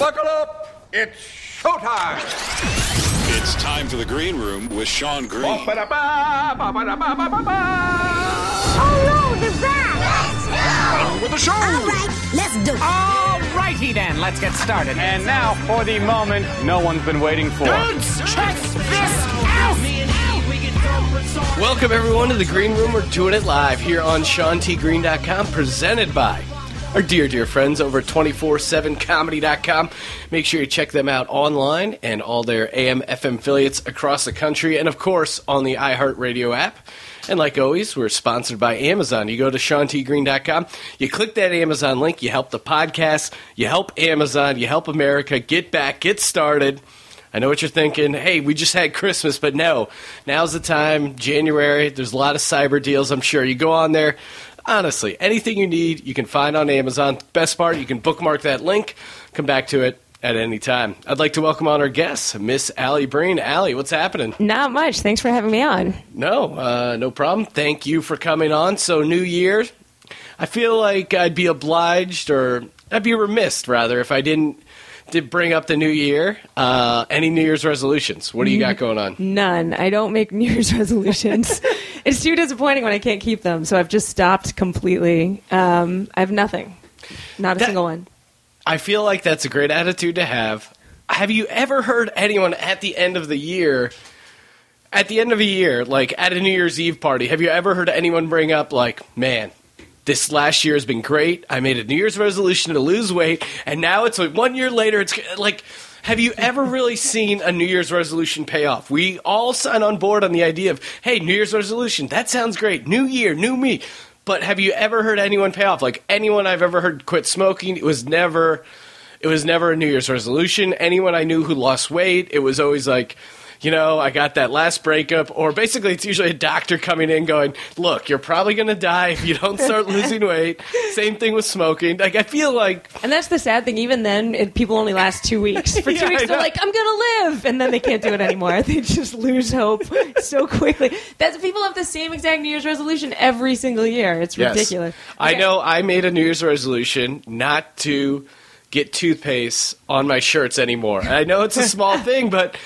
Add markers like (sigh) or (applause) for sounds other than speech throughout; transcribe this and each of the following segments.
Buckle up! It's showtime! It's time for the green room with Sean Green. Oh no! On with the show! All right, let's do it. Alrighty then, let's get started. And now for the moment no one's been waiting for. Dudes, check this out! Welcome everyone to the Green Room. We're doing it live here on SeanTGreen.com, presented by our dear, dear friends over at 247comedy.com. Make sure you check them out online and all their AM, FM affiliates across the country, and of course on the iHeartRadio app. And like always, we're sponsored by Amazon. You go to SeanTGreen.com, you click that Amazon link, you help the podcast, you help Amazon, you help America get back, get started. I know what you're thinking. Hey, we just had Christmas, but no. Now's the time, January. There's a lot of cyber deals, I'm sure. You go on there. Honestly, anything you need, you can find on Amazon. Best part, you can bookmark that link, come back to it at any time. I'd like to welcome on our guest, Miss Ali Breen. Ali, what's happening? Not much. Thanks for having me on. No, uh, no problem. Thank you for coming on. So, New Year, I feel like I'd be obliged, or I'd be remiss, rather, if I didn't did bring up the new year. Uh, any New Year's resolutions? What do you got going on? None. I don't make New Year's (laughs) resolutions. it's too disappointing when I can't keep them, so I've just stopped completely. Um, I have nothing. Not a That- single one. I feel like that's a great attitude to have. Have you ever heard anyone at the end of the year, at the end of a year, like at a New Year's Eve party, have you ever heard anyone bring up, like, man, this last year has been great. I made a New Year's resolution to lose weight, and now it's like one year later, it's like, have you ever really seen a New Year's resolution pay off? We all sign on board on the idea of, hey, New Year's resolution, that sounds great. New year, new me. But have you ever heard anyone pay off? Like anyone I've ever heard quit smoking, it was never it was never a New Year's resolution. Anyone I knew who lost weight, it was always like, you know, I got that last breakup, or basically it's usually a doctor coming in going, look, you're probably going to die if you don't start (laughs) losing weight. Same thing with smoking. Like, I feel like, And that's the sad thing. Even then, it, people only last two weeks. For (laughs) two Yeah, weeks, they're like, "I'm gonna live," and then they can't do it anymore. (laughs) They just lose hope so quickly. That's people have the same exact New Year's resolution every single year. It's yes. ridiculous. I know I made a New Year's resolution not to get toothpaste on my shirts anymore. I know it's a small thing, but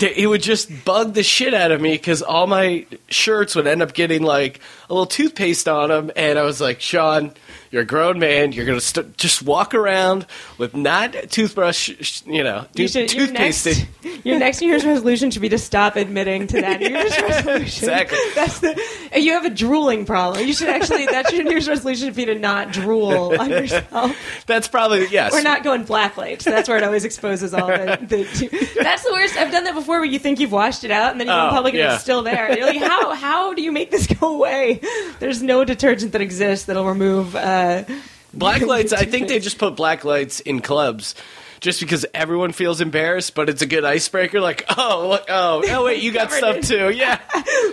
it would just bug the shit out of me because all my shirts would end up getting like a little toothpaste on them. And I was like, Sean, you're a grown man. You're going to st- just walk around with not toothbrush, sh- you know, You should, your, toothpaste. next, (laughs) your next New Year's resolution should be to stop admitting to that New Year's (laughs) resolution. exactly. (laughs) That's the. You have a drooling problem. You should actually. That's your New Year's resolution should be to not drool on yourself. That's probably, yes. We're not going black light. So that's where it always exposes all the. the that's the worst. I've done that before, where you think you've washed it out, and then you go in Oh, public and yeah. it's still there. You're like, how how do you make this go away? There's no detergent that exists that'll remove. Uh, (laughs) Black (laughs) lights, I think they just put black lights in clubs just because everyone feels embarrassed, but it's a good icebreaker. Like, oh, look, oh, oh, wait, you (laughs) got stuff too. Yeah.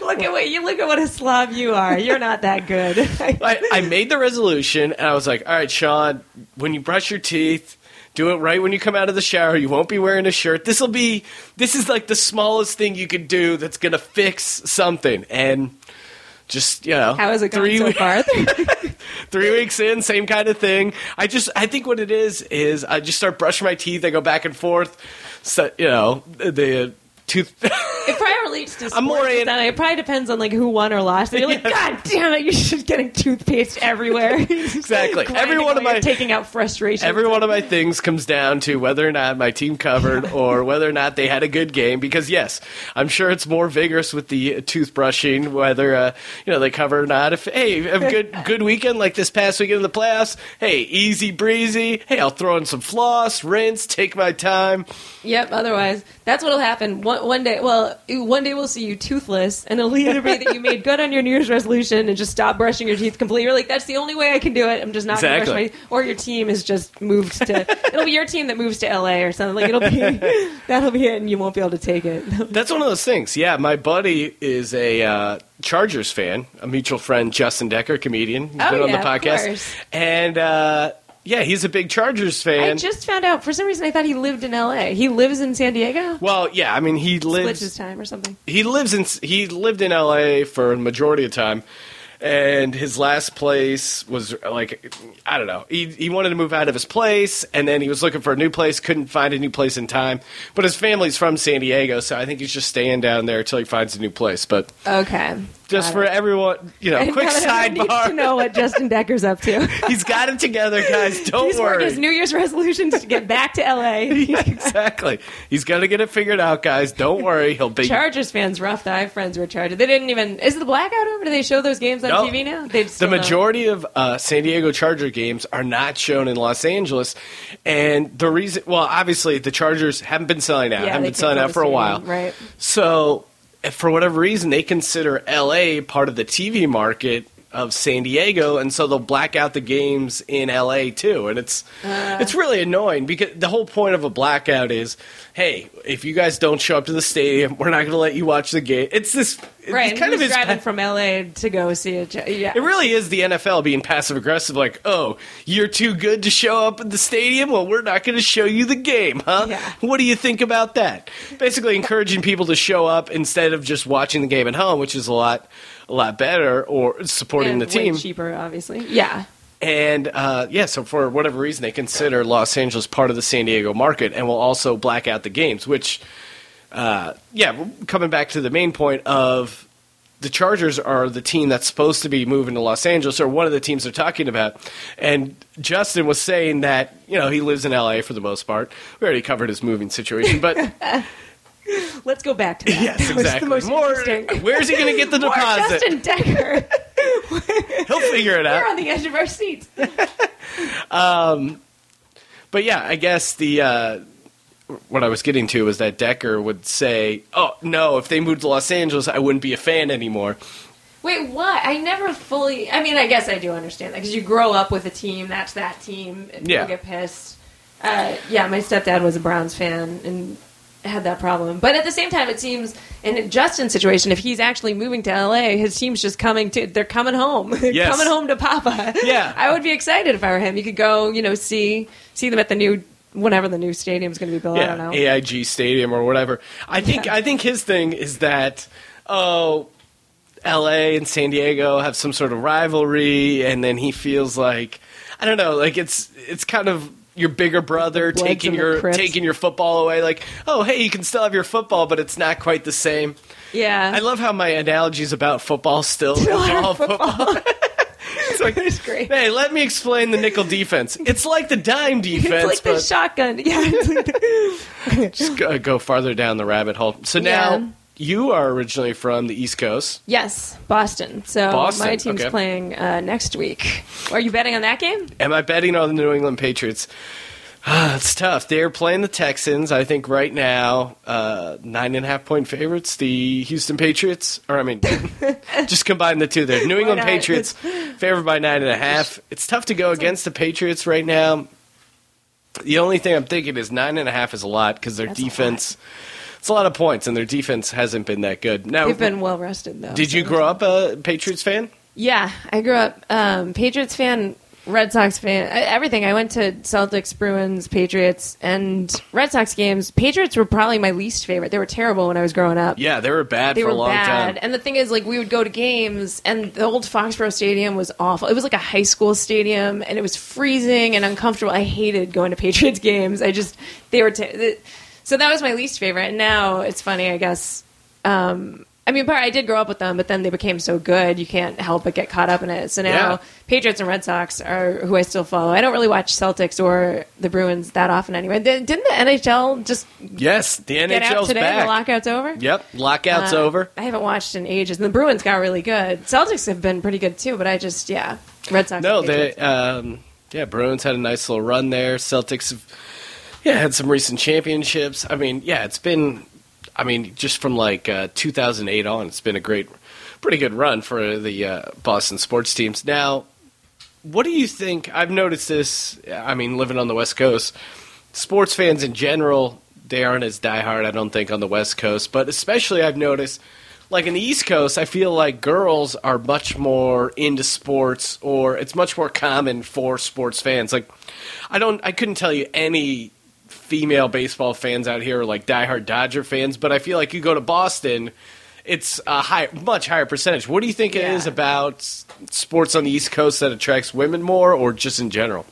look at what you look at what a slob you are. You're not that good. I, I made the resolution and I was like, all right, Sean, when you brush your teeth, do it right when you come out of the shower. You won't be wearing a shirt. This will be, this is like the smallest thing you could do that's going to fix something. And just, you know, How has it gone three so weeks- far? (laughs) (laughs) three weeks in, same kind of thing. I just, I think what it is is I just start brushing my teeth. I go back and forth. So, you know, the tooth. It probably relates to sports. (laughs) I'm more in- it probably depends on like who won or lost. And You're like, (laughs) God damn it! You're just getting toothpaste everywhere. (laughs) Exactly. Every one of my- taking out frustration. Every one of my things comes down to whether or not my team covered or whether or not they had a good game. Because yes, I'm sure it's more vigorous with the toothbrushing, whether uh, you know they cover or not. If hey, a good good weekend like this past weekend in the playoffs, hey, easy breezy. Hey, I'll throw in some floss, rinse, take my time. Yep. Otherwise, that's what'll happen. One, one day, well, one day we'll see you toothless, and it'll either be that you made good on your New Year's resolution and just stop brushing your teeth completely. You're like, that's the only way I can do it. I'm just not going to brush my. Or your team has just moved to. it'll be your team that moves to LA or something. Like it'll be (laughs) that'll be it, and you won't be able to take it. (laughs) That's one of those things. Yeah, my buddy is a uh, Chargers fan, a mutual friend, Justin Decker, comedian. He's Oh, been on yeah, the podcast, and uh, yeah, he's a big Chargers fan. I just found out. For some reason, I thought he lived in LA. He lives in San Diego. well, yeah, I mean he Splits lives his time or something. he lives in he lived in L.A. for a majority of time, and his last place was like I don't know. He he wanted to move out of his place, and then he was looking for a new place. Couldn't find a new place in time. But his family's from San Diego, so I think he's just staying down there until he finds a new place. But Okay. Just for everyone, you know, (laughs) And quick everyone needs to know what Justin Decker's up to. (laughs) He's got it together, guys. (laughs) Don't He's worry. his New Year's resolutions to get back to LA. exactly. He's gonna get it figured out, guys. Don't worry. He'll be. Chargers fans rough. I have friends who are Chargers. They didn't even. Is the blackout over? Do they show those games on No. TV now? The majority of uh, San Diego Charger games are not shown in Los Angeles, and the reason, well, obviously the Chargers haven't been selling out, Yeah, haven't been selling out for a while, right? So, for whatever reason, they consider LA part of the TV market of San Diego, and so they'll black out the games in LA too, and it's Uh. it's really annoying because the whole point of a blackout is, hey, if you guys don't show up to the stadium, we're not going to let you watch the game. It's this it's Right, kind of his driving from LA to go see a. Ch- Yeah, it really is the NFL being passive aggressive, like, oh, you're too good to show up at the stadium? Well, we're not going to show you the game, huh? Yeah. What do you think about that? Basically, encouraging people to show up instead of just watching the game at home, which is a lot, a lot better, or supporting and the team. cheaper, obviously. Yeah, And uh, yeah, so for whatever reason, they consider Los Angeles part of the San Diego market, and will also black out the games. Which, uh, yeah, coming back to the main point of the Chargers are the team that's supposed to be moving to Los Angeles, or one of the teams they're talking about. And Justin was saying that you know he lives in LA for the most part. We already covered his moving situation, but (laughs) (laughs) let's go back to that. yes, That was the exactly. most More, interesting. where's he going to get the (laughs) More deposit? Justin Decker. (laughs) He'll figure it out. We're on the edge of our seats. um, But yeah, I guess the uh, what I was getting to was that Decker would say, "Oh no, if they moved to Los Angeles, I wouldn't be a fan anymore." Wait, what? I never fully. I mean, I guess I do understand that because you grow up with a team. That's that team. And Yeah. People get pissed. Uh, yeah, my stepdad was a Browns fan and had that problem. But at the same time, it seems in Justin's situation, if he's actually moving to LA, his team's just coming to. They're coming home. (laughs) Yes. coming home to Papa. Yeah. (laughs) I would be excited if I were him. You could go, you know, see see them at the new whenever the new stadium's going to be built. I don't know. AEG Stadium or whatever. I think Yeah. I think his thing is that oh, L.A. and San Diego have some sort of rivalry, and then he feels like I don't know, like it's it's kind of your bigger brother taking your taking your football away. Like, oh, hey, you can still have your football, but it's not quite the same. Yeah. I love how my analogies about football still Still involve football. (laughs) it's like, It's great. hey, let me explain the nickel defense. It's like the dime (laughs) defense, It's like the shotgun. (laughs) Yeah. it's like the- just go, go farther down the rabbit hole. So now Yeah. You are originally from the East Coast. Yes, Boston. So Boston, my team's okay. playing uh, next week. Are you betting on that game? Am I betting on the New England Patriots? (sighs) Ah, it's tough. They're playing the Texans. I think right now, uh, nine and a half point favorites. The Houston Patriots, or I mean, (laughs) just combine the two there. New England? Patriots favored by nine and a half. It's tough to go against the Patriots right now. The only thing I'm thinking is nine and a half is a lot because their That's defense. It's a lot of points, and their defense hasn't been that good. Now, They've been well rested though. did you grow up a Patriots fan? Yeah, I grew up um, Patriots fan, Red Sox fan, everything. I went to Celtics, Bruins, Patriots, and Red Sox games. Patriots were probably my least favorite. They were terrible when I was growing up. Yeah, they were bad They for were a long bad. time. And the thing is, like, we would go to games, and the old Foxborough Stadium was awful. It was like a high school stadium, and it was freezing and uncomfortable. I hated going to Patriots (laughs) games. I just, they were, t- so that was my least favorite. And now it's funny, I guess. Um, I mean, part I did grow up with them, but then they became so good, you can't help but get caught up in it. So now Yeah. Patriots and Red Sox are who I still follow. I don't really watch Celtics or the Bruins that often anyway. Didn't the NHL just Yes, the get out NHL's today? back. The lockout's over? Yep, lockout's Uh, over. I haven't watched in ages. And the Bruins got really good. Celtics have been pretty good too, but I just yeah, Red Sox. No, they um, yeah, Bruins had a nice little run there. Celtics have yeah, had some recent championships. I mean, yeah, it's been I mean, just from like uh, 2008 on, it's been a great pretty good run for the uh, Boston sports teams. Now, what do you think? I've noticed this, I mean, living on the West Coast, sports fans in general, they aren't as diehard, I don't think, on the West Coast, but especially I've noticed like in the East Coast, I feel like girls are much more into sports, or it's much more common for sports fans. Like, I don't, I couldn't tell you any female baseball fans out here are like diehard Dodger fans, but I feel like you go to Boston, it's a high, much higher percentage. What do you think it Yeah. is about sports on the East Coast that attracts women more, or just in general?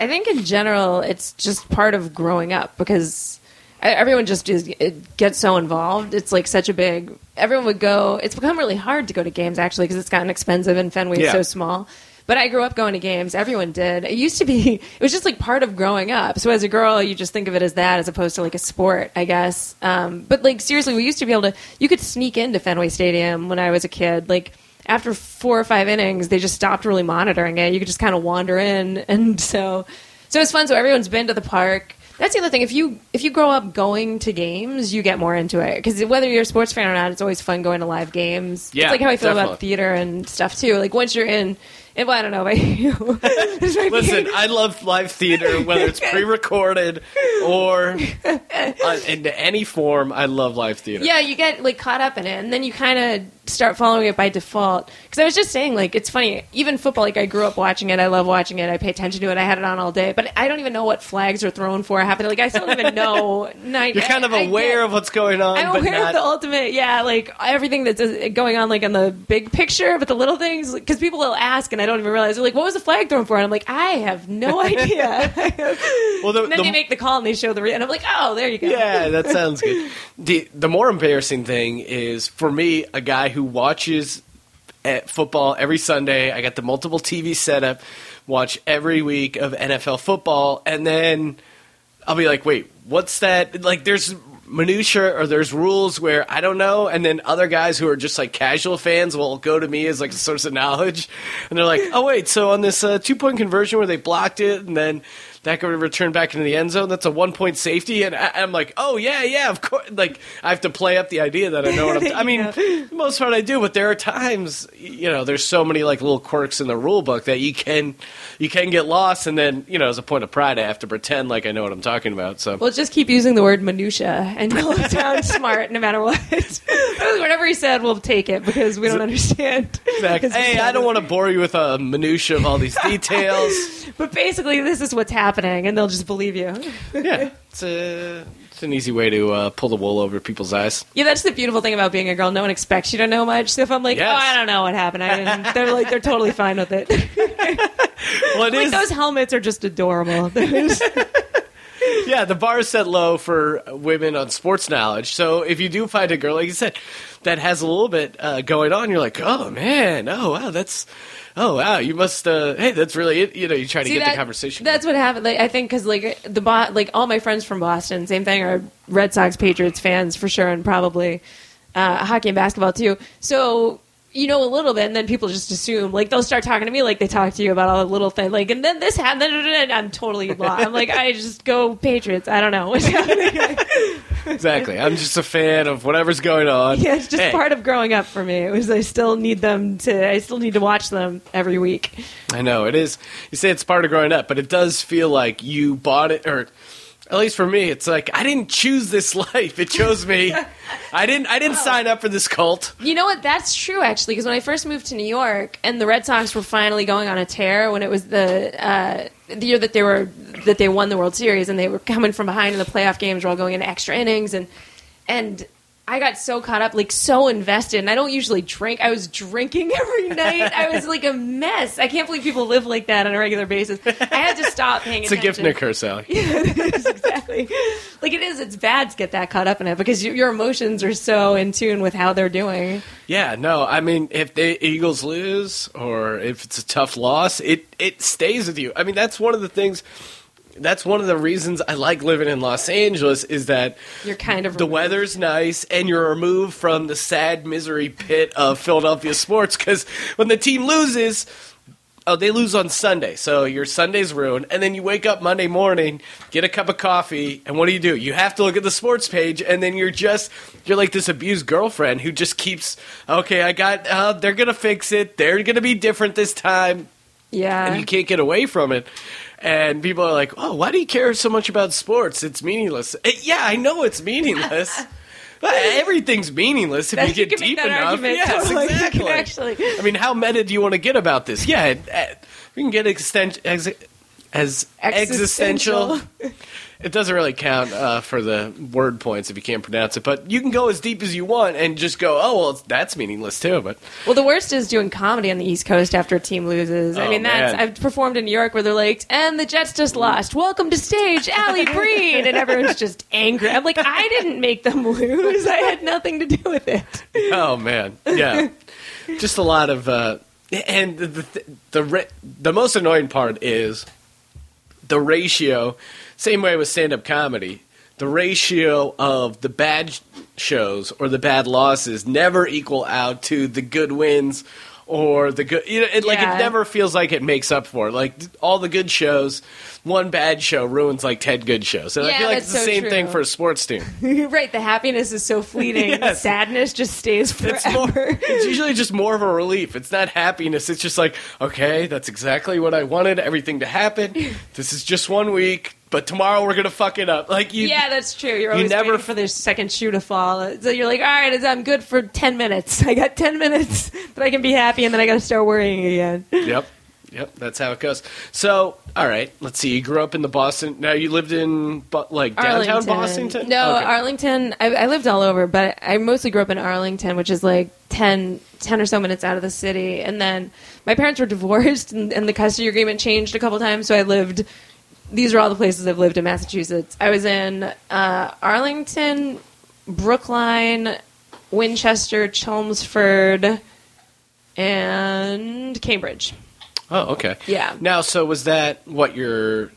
I think in general, it's just part of growing up because everyone just is, it gets so involved. It's like such a big. Everyone would go. It's become really hard to go to games actually because it's gotten expensive and Fenway's Yeah. so small. But I grew up going to games. Everyone did. It used to be. (laughs) It was just like part of growing up. So as a girl, you just think of it as that as opposed to like a sport, I guess. Um, but like seriously, we used to be able to. You could sneak into Fenway Stadium when I was a kid. Like after four or five innings, they just stopped really monitoring it. You could just kind of wander in, (laughs) and so so it's fun. So everyone's been to the park. That's the other thing. If you if you grow up going to games, you get more into it because whether you're a sports fan or not, it's always fun going to live games. Yeah, it's like how I feel definitely. about theater and stuff too. Like once you're in, and well, I don't know about you. This might be- Listen, I love live theater, whether it's (laughs) pre-recorded or (laughs) uh, in any form. I love live theater. yeah, you get like caught up in it, and then you kind of start following it by default. Because I was just saying, like, it's funny. Even football, like, I grew up watching it. I love watching it. I pay attention to it. I had it on all day, but I don't even know what flags are thrown for of it. Like, I still don't even know. (laughs) You're kind of aware of what's going on, I'm but aware not. of the ultimate, yeah, like everything that's uh, going on, like on the big picture, but the little things, because people will ask, and I don't even realize. They're like, "What was the flag thrown for?" And I'm like, "I have no (laughs) idea." (laughs) well, the, and then the- they make the call and they show the, re- and I'm like, "Oh, there you go." Yeah, that sounds good. The the more embarrassing thing is for me, a guy who watches at football every Sunday. I got the multiple TV setup, watch every week of NFL football, and then I'll be like, wait, what's that? Like, there's minutia or there's rules where I don't know, and then other guys who are just like casual fans will go to me as like a source of knowledge, and they're like, oh wait, so on this uh, two point conversion where they blocked it, and then that could return back into the end zone. That's a one point safety, and I, I'm like, oh yeah, yeah, of course. Like I have to play up the idea that I know what I'm. I mean, (laughs) the most part I do, but there are times, you know, there's so many like little quirks in the rule book that you can you can get lost, and then you know, as a point of pride, I have to pretend like I know what I'm talking about. So Well, just keep using the word minutia, and you'll (laughs) sound smart no matter what. (laughs) Whatever he said, we'll take it because we don't understand. Exactly. Hey, I don't- don't want to bore you with a minutia of all these details. But basically, this is what's happening, and they'll just believe you. yeah, it's a it's an easy way to uh, pull the wool over people's eyes. Yeah, that's the beautiful thing about being a girl. No one expects you to know much. So if I'm like, Yes. oh, I don't know what happened, I didn't, they're like, they're totally fine with it. (laughs) (laughs) Well, it like is. those helmets are just adorable. (laughs) Yeah, the bar is set low for women on sports knowledge. So if you do find a girl, like you said, that has a little bit uh, going on, you're like, oh man, oh wow, that's, oh wow, you must, uh, hey, that's really it. You know, you try to See, get that- the conversation. That's what happened. Like, I think because like the bo- like all my friends from Boston, same thing, are Red Sox, Patriots fans for sure, and probably uh, hockey and basketball too. So you know a little bit, and then people just assume like they'll start talking to me like they talk to you about all the little things. Like, and then this happened, and I'm totally lost. (laughs) I'm like, I just go Patriots. I don't know what's (laughs) happening. exactly. I'm just a fan of whatever's going on. yeah, it's just Hey, part of growing up for me. It was I still need them to. I still need to watch them every week. I know it is. You say it's part of growing up, but it does feel like you bought it, or at least for me, it's like I didn't choose this (laughs) life. It chose me. I didn't. I didn't sign up for this cult. You know what? That's true actually. Because when I first moved to New York, and the Red Sox were finally going on a tear, when it was the uh, the year that they were that they won the World Series, and they were coming from behind in the playoff games, were all going into extra innings, and and I got so caught up, like so invested. And I don't usually drink. I was drinking (laughs) every night. I was like a mess. I can't believe people live like that on a regular basis. I had to stop paying It's a attention. gift, Nick Sally. (laughs) exactly. Like it is. It's bad to get that caught up in it because your, your emotions are so in tune with how they're doing. Yeah, no, I mean, if the Eagles lose or if it's a tough loss, it it stays with you. I mean, that's one of the things. That's one of the reasons I like living in Los Angeles is that You're kind of the removed. weather's nice and you're removed from the sad misery pit of Philadelphia sports because when the team loses. Oh, they lose on Sunday, so your Sunday's ruined, and then you wake up Monday morning, get a cup of coffee, and what do you do? You have to look at the sports page, and then you're just you're like this abused girlfriend who just keeps okay. I got uh, they're gonna fix it. They're gonna be different this time, Yeah. and you can't get away from it. And people are like, "Oh, why do you care so much about sports? It's meaningless." Eh, yeah, I know it's meaningless. (laughs) But Everything's meaningless if That- you get make deep enough. argument, Yes, totally. (laughs) Exactly. actually- I mean, how meta do you want to get about this? Yeah, it, uh, we can get extent, ex, as Existential. existential. (laughs) it doesn't really count uh, for the word points if you can't pronounce it, but you can go as deep as you want and just go, oh well, that's meaningless too. But Well, the worst is doing comedy on the East Coast after a team loses. I Oh, mean, that's man. I've performed in New York where they're like, "And the Jets just lost. Welcome to stage, Ali (laughs) Breed," and everyone's just angry. I'm like, I didn't make them lose. I had nothing to do with it. (laughs) oh man, yeah, just a lot of. Uh, and the the the, the most annoying part is the ratio. Same way with stand up comedy. The ratio of the bad shows or the bad losses never equal out to the good wins or the good. You know, it, like it never feels like it makes up for it. Like all the good shows, one bad show ruins like ten good shows. And I feel like it's the so same true. thing for a sports team. You're (laughs) right. The happiness is so fleeting. The sadness just stays forever. It's more. (laughs) It's usually just more of a relief. It's not happiness. It's just like, okay, that's exactly what I wanted. Everything to happen. (laughs) This is just one week, but tomorrow we're gonna fuck it up. Like you. yeah, that's true. You're always you never- waiting for the second shoe to fall. So you're like, all right, I'm good for ten minutes. (laughs) I got ten minutes (laughs) that I can be happy, and then I got to start worrying again. (laughs) Yep. Yep. That's how it goes. So, all right. Let's see. You grew up in the Boston. Now you lived in like downtown Boston. No, Okay. Arlington. I, I lived all over, but I mostly grew up in Arlington, which is like 10, 10 or so minutes out of the city. And then my parents were divorced, and, and the custody agreement changed a couple times. So I lived. These are all the places I've lived in Massachusetts. I was in uh, Arlington, Brookline, Winchester, Chelmsford, and Cambridge. Oh, okay. Yeah. Now, so was that what your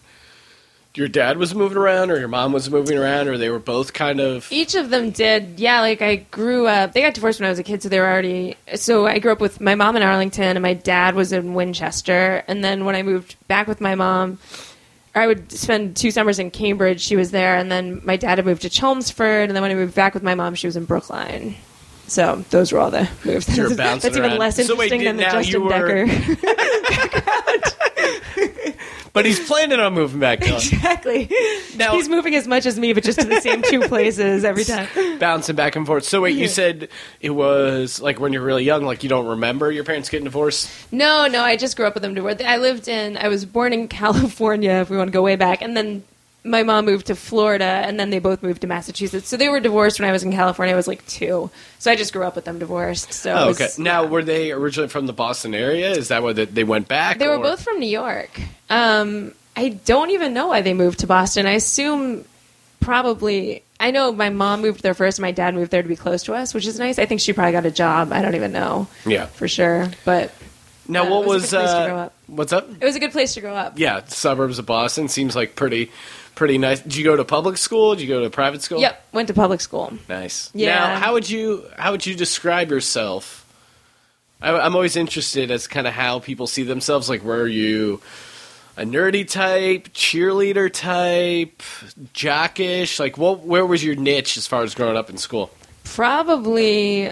your dad was moving around, or your mom was moving around, or they were both kind of? Each of them did. Yeah, like I grew up. They got divorced when I was a kid, so they were already. So I grew up with my mom in Arlington, and my dad was in Winchester. And then when I moved back with my mom, I would spend two summers in Cambridge. She was there, and then my dad had moved to Chelmsford. And then when I moved back with my mom, she was in Brookline. So those were all the moves. You were (laughs) That's, bouncing even less So wait, interesting than the Justin were- Decker. (laughs) (laughs) But he's planning on moving back. (laughs) Dylan. exactly. Now- He's moving as much as me, but just to the same two places every time. bouncing back and forth. So wait, you said it was like when you're really young, like you don't remember your parents getting divorced. No, no, I just grew up with them. To I lived in, I was born in California, if we want to go way back, and then my mom moved to Florida, and then they both moved to Massachusetts. So they were divorced when I was in California. I was like two, so I just grew up with them divorced. So Oh, was- okay. Now, were they originally from the Boston area? Is that why they- they went back? they were both from New York. Um, I don't even know why they moved to Boston. I assume probably. I know my mom moved there first, and my dad moved there to be close to us, which is nice. I think she probably got a job. I don't even know Yeah. for sure, but Now, what was was? a good place to uh. What's up? it was a good place to grow up. Yeah, suburbs of Boston seems like pretty, pretty nice. Did you go to public school? Did you go to private school? Yep, went to public school. Nice. Yeah. Now, how would you how would you describe yourself? I, I'm always interested as kind of how people see themselves. Like, were you a nerdy type, cheerleader type, jockish? Like, what? Where was your niche as far as growing up in school? Probably,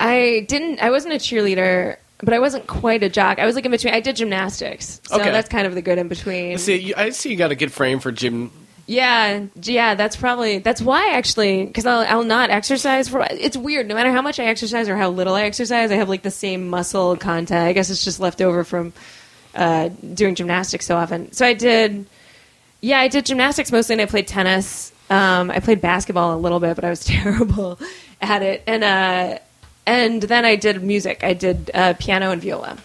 I didn't. I wasn't a cheerleader, but I wasn't quite a jock. I was like in between. I did gymnastics, so Okay. that's kind of the good in between. See, you, I see you got a good frame for gym. Yeah, yeah. That's probably that's why actually because I'll I'll not exercise for. It's weird. No matter how much I exercise or how little I exercise, I have like the same muscle content. I guess it's just left over from uh, doing gymnastics so often. So I did. Yeah, I did gymnastics mostly, and I played tennis. Um, I played basketball a little bit, but I was (laughs) terrible at it. And uh, and then I did music. I did uh, piano and viola.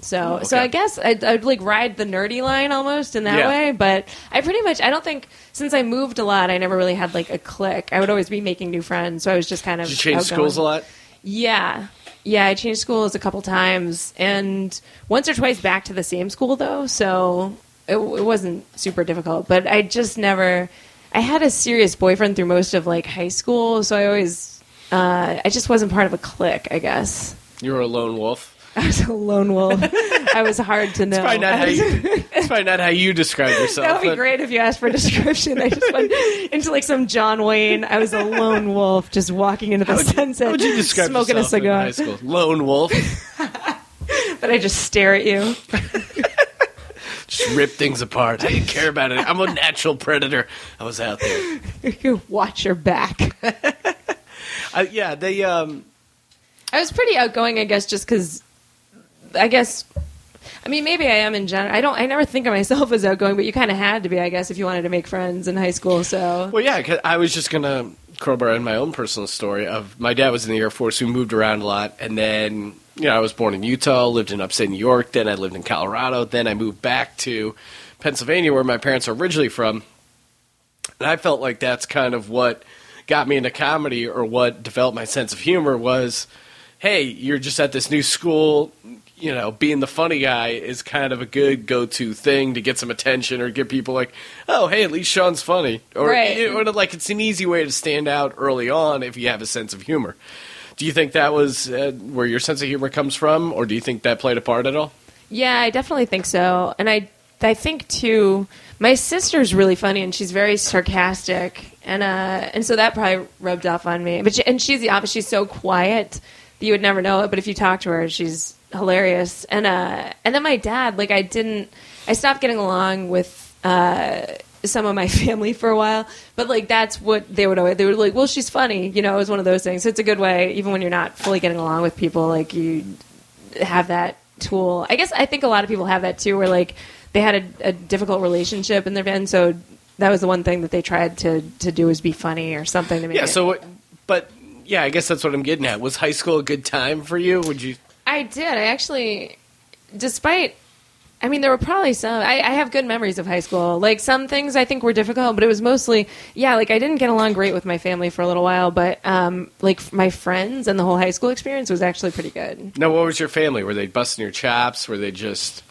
So so okay. I guess I'd, I'd like ride the nerdy line almost in that Yeah. way. But I pretty much I don't think since I moved a lot, I never really had like a clique. I would always be making new friends, so I was just kind of Did you change outgoing. schools a lot? Yeah. Yeah, I changed schools a couple times, and once or twice back to the same school though, so it, it wasn't super difficult. But I just never. I had a serious boyfriend through most of like high school, so I always. Uh, I just wasn't part of a clique, I guess. You were a lone wolf. (laughs) I was a lone wolf. I was hard to know. Probably not how you. (laughs) It's probably not how you describe yourself. that would be but- great if you asked for a description. I just went into like some John Wayne. I was a lone wolf just walking into the How would you- sunset, How would you describe smoking a cigar. high school? Lone wolf. (laughs) But I just stare at you. Just rip things apart. I didn't care about it. I'm a natural predator. I was out there. You watch your back. Uh, yeah, they. Um, I was pretty outgoing, I guess, just because I guess I mean, maybe I am in general. I don't. I never think of myself (laughs) as outgoing, but you kind of had to be, I guess, if you wanted to make friends in high school. So Well, yeah, 'cause I was just gonna crowbar in my own personal story of my dad was in the Air Force. who moved around a lot, and then you know I was born in Utah, lived in upstate New York, then I lived in Colorado, then I moved back to Pennsylvania, where my parents are originally from, and I felt like that's kind of what got me into comedy or what developed my sense of humor was, hey, you're just at this new school. You know, being the funny guy is kind of a good go-to thing to get some attention or get people like, oh, hey, at least Sean's funny, or, Right. or like it's an easy way to stand out early on if you have a sense of humor. Do you think that was uh, where your sense of humor comes from, or do you think that played a part at all? Yeah, I definitely think so. And I I think too my sister's really funny and she's very sarcastic and uh and so that probably rubbed off on me. But she, and she's the opposite. She's so quiet that you would never know it, but if you talk to her, she's hilarious. And uh and then my dad, like I didn't I stopped getting along with uh some of my (laughs) family for a while, but like that's what they would always they were like. Well, she's funny, you know. It was one of those things. So it's a good way, even when you're not fully getting along with people. Like you have that tool. I guess I think a lot of people have that too, where like they had a, a difficult relationship in their band, so that was the one thing that they tried to to do was be funny or something to make Yeah. it. So, what, but yeah, I guess that's what I'm getting at. Was high school a good time for you? Would you? I did. I actually, despite. I mean, there were probably some. I, I have good memories of high school. Like some things I think were difficult, but it was mostly, yeah. Like I didn't get along great with my family for a little while, but um, like my friends and the whole high school experience was actually pretty good. No. What was your family? Were they busting your chops? Were they just?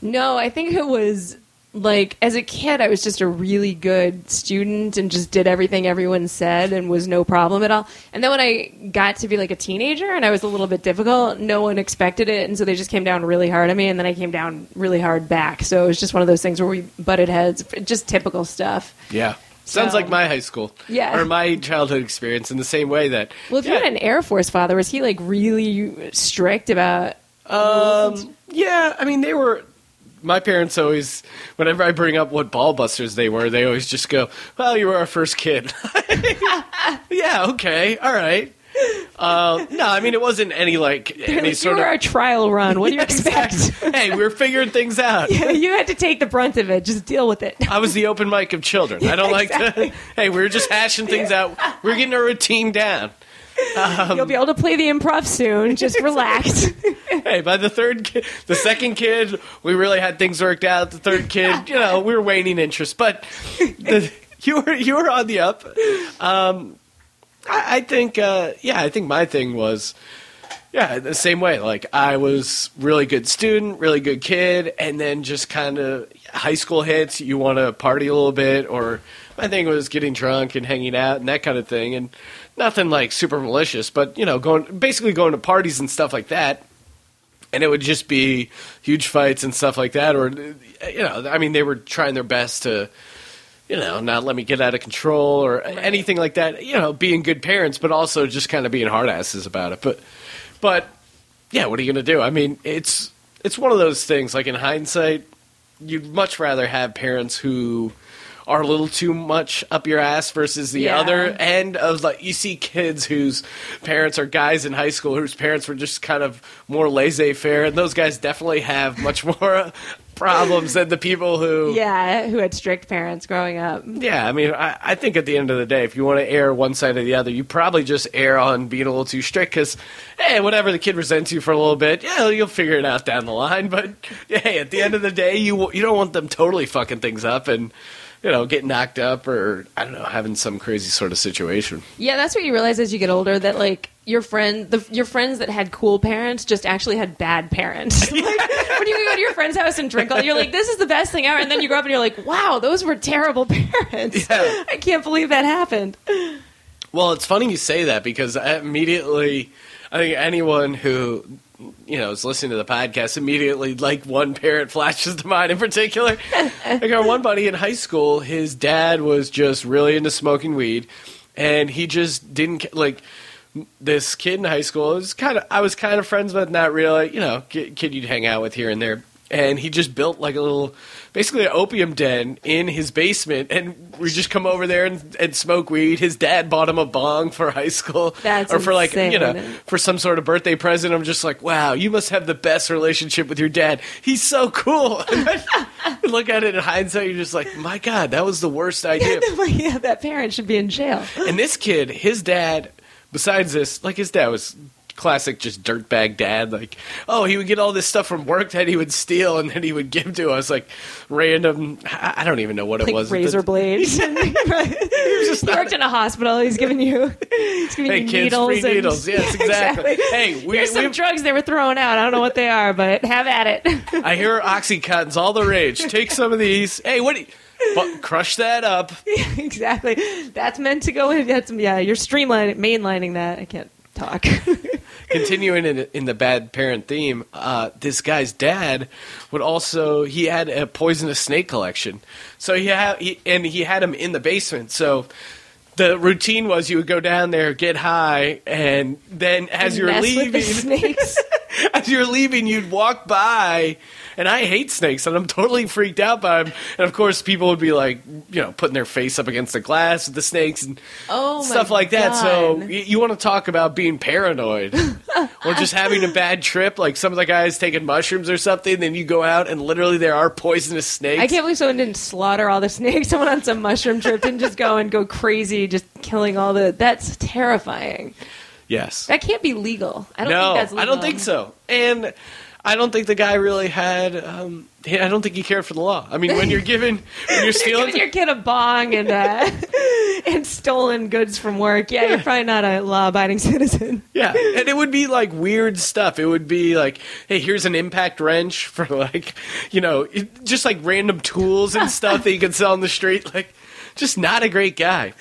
No, I think it was like as a kid, I was just a really good student and just did everything everyone said and was no problem at all. And then when I got to be like a teenager and I was a little bit difficult, no one expected it, and so they just came down really hard on me, and then I came down really hard back. So it was just one of those things where we butted heads, just typical stuff. Yeah. Sounds So- like my high school. Yeah. Or my childhood experience in the same way that. Well, if you had an Air Force father, was he like really strict about? Um, yeah, I mean, they were. My parents always, whenever I bring up what ball busters they were, they always just go, "Well, you were our first kid." (laughs) yeah, okay, all right. Uh, no, I mean it wasn't any like any you sort were of a trial run. What do you (laughs) expect? Exactly. hey, we were figuring things out. (laughs) you had to take the brunt of it. Just deal with it. I was the open mic of children. I don't like to. Hey, we were just hashing things out. We are getting our routine down. You'll be able to play the improv soon. Just relax. (laughs) Hey, by the third, ki- the second kid, we really had things worked out. The third kid, you know, we were waning interest, but the, (laughs) you were you were on the up. Um, I, I think, uh, yeah, I think my thing was, yeah, the same way. Like I was really good student, really good kid, and then just kind of high school hits. You want to party a little bit, or my thing was getting drunk and hanging out and that kind of thing, and nothing like super malicious, but you know, going basically going to parties and stuff like that and it would just be huge fights and stuff like that or you know i mean they were trying their best to you know not let me get out of control or anything like that. You know being good parents but also just kind of being hard asses about it. But but yeah what are you going to do? I mean it's it's one of those things like in hindsight you'd much rather have parents who are a little too much up your ass versus the Yeah. other end of like you see kids whose parents are guys in high school whose parents were just kind of more laissez-faire and those guys definitely have much (laughs) more problems than the people who yeah, who had strict parents growing up. yeah, I mean, I, I think at the end of the day, if you want to err one side or the other, you probably just err on being a little too strict because, hey, whatever the kid resents you for a little bit, yeah, you'll figure it out down the line. But hey, at the end of the day, you you don't want them totally fucking things up and you know get knocked up or I don't know having some crazy sort of situation. Yeah, that's what you realize as you get older that like your friend, the, your friends that had cool parents just actually had bad parents. (laughs) like, when you go to your friend's house and drink, all, you're like, "This is the best thing ever," and then you grow up and you're like, "Wow, those were terrible (laughs) parents." Yeah. I can't believe that happened. Well, it's funny you say that because I immediately, I think anyone who you know is listening to the podcast immediately like one parent flashes to mind in particular. I got one buddy in high school. His dad was just really into smoking weed, and he just didn't like this kid in high school. Was kind of I was kind of friends with, not really. You know, kid you'd hang out with here and there. and he just built like a little, basically an opium den in his basement, and we just come over there and, and smoke weed. His dad bought him a bong for high school, That's or for like you know for some sort of birthday present. I'm just like, wow, you must have the best relationship with your dad. He's so cool. (laughs) And then you look at it in hindsight, you're just like, my god, that was the worst (laughs) idea. yeah, that parent should be in jail. And this kid, his dad, besides this, like his dad was classic just dirtbag dad. Like, oh, he would get all this stuff from work that he would steal and then he would give to us, like random. I I don't even know what it was. razor blades. (laughs) he not- worked in a hospital. He's giving you, he's giving Hey, you kids, needles. free and- needles. Yes, (laughs) exactly. Hey, we- here's some drugs they were throwing out. I don't know what they are, but have at it. I hear OxyContin's all the rage. Take some of these. Hey, what? Do you, bu- crush that up. (laughs) exactly. That's meant to go in. That's yeah. You're streamlining, mainlining that. I can't talk. Continuing in, in the bad parent theme, uh, this guy's dad would also he had a poisonous snake collection. So he had he, and he had him in the basement. So the routine was you would go down there, get high, and then as you're with the leaving, snakes. (laughs) (laughs) as you're leaving, you'd walk by. And I hate snakes, and I'm totally freaked out by them. And of course, people would be like, you know, putting their face up against the glass with the snakes and Oh stuff like that. So y- you want to talk about being paranoid, (laughs) or just having a bad trip? Like some of the guys taking mushrooms or something, then you go out and literally there are poisonous snakes. I can't believe someone didn't slaughter all the snakes. (laughs) Someone on some mushroom trip didn't just go and go crazy, just killing all the. That's terrifying. Yes. That can't be legal. I don't no, think that's legal. I don't think so. And I don't think the guy really had. Um, I don't think he cared for the law. I mean, when you're given, when you're (laughs) stealing, Giving your kid a bong and uh, (laughs) and stolen goods from work. Yeah, you're probably not a law-abiding (laughs) citizen. Yeah, and it would be like weird stuff. It would be like, hey, here's an impact wrench for like, you know, just like random tools and stuff that you can sell on the street. Like, just not a great guy.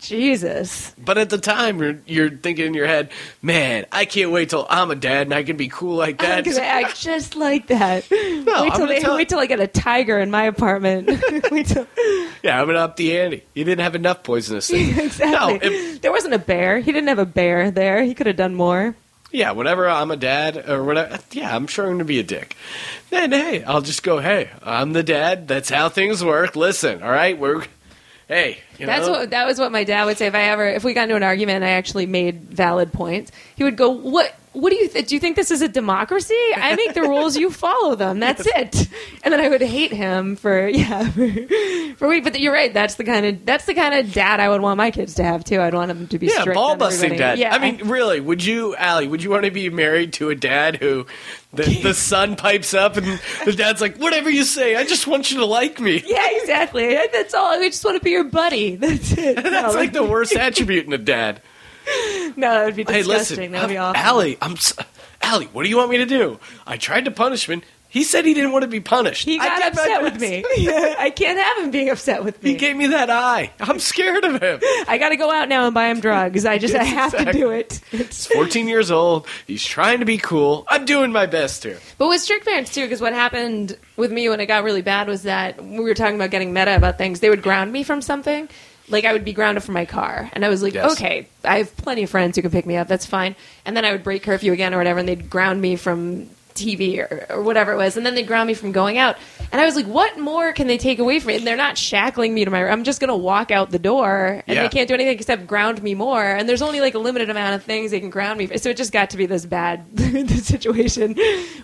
Jesus. But at the time, you're, you're thinking in your head, man, I can't wait till I'm a dad and I can be cool like I'm that. gonna act just like that. (laughs) wait till they, tell- wait till I get a tiger in my apartment. (laughs) (laughs) wait till yeah, I'm gonna up the ante. You didn't have enough poisonous things. exactly. No, it- there wasn't a bear. He didn't have a bear there. He could have done more. Yeah, whenever I'm a dad or whatever, yeah, I'm sure I'm going to be a dick. Then, hey, I'll just go, hey, I'm the dad. That's how things work. Listen, all right, we're, hey, you That's know, what that was what my dad would say if I ever if we got into an argument and I actually made valid points. He would go, "What? What do you th- do? You think this is a democracy? I make the rules, you follow them. That's it." And then I would hate him for (laughs) yeah for, for week. But you're right. That's the kind of that's the kind of dad I would want my kids to have too. I'd want them to be yeah, strict ball busting dad. Yeah, I mean, really, would you, Ali, would you want to be married to a dad who the, the (laughs) son pipes up and the dad's like, whatever you say, I just want you to like me? yeah, exactly. That's all. I just want to be your buddy. That's it. (laughs) That's no, like the worst attribute in a dad. No, that would be Hey, disgusting. listen, that would be I'm- awful. Ali, I'm, s- Ali, what do you want me to do? I tried to punish him. He said he didn't want to be punished. He I got upset with me. (laughs) I can't have him being upset with me. He gave me that eye. I'm scared of him. I got to go out now and buy him drugs. I just I Yes, (laughs) have to do it. It's, 14 years old. He's trying to be cool. I'm doing my best here. but with strict parents too, because what happened with me when it got really bad was that we were talking about getting meta about things. They would ground me from something. Like I would be grounded from my car, and I was like, Yes. okay, I have plenty of friends who can pick me up. That's fine. And then I would break curfew again or whatever, and they'd ground me from TV or, or whatever it was, and then they'd ground me from going out. And I was like, what more can they take away from me? And they're not shackling me to my. I'm just gonna walk out the door, and Yeah. they can't do anything except ground me more. And there's only like a limited amount of things they can ground me. For. So it just got to be this bad (laughs) situation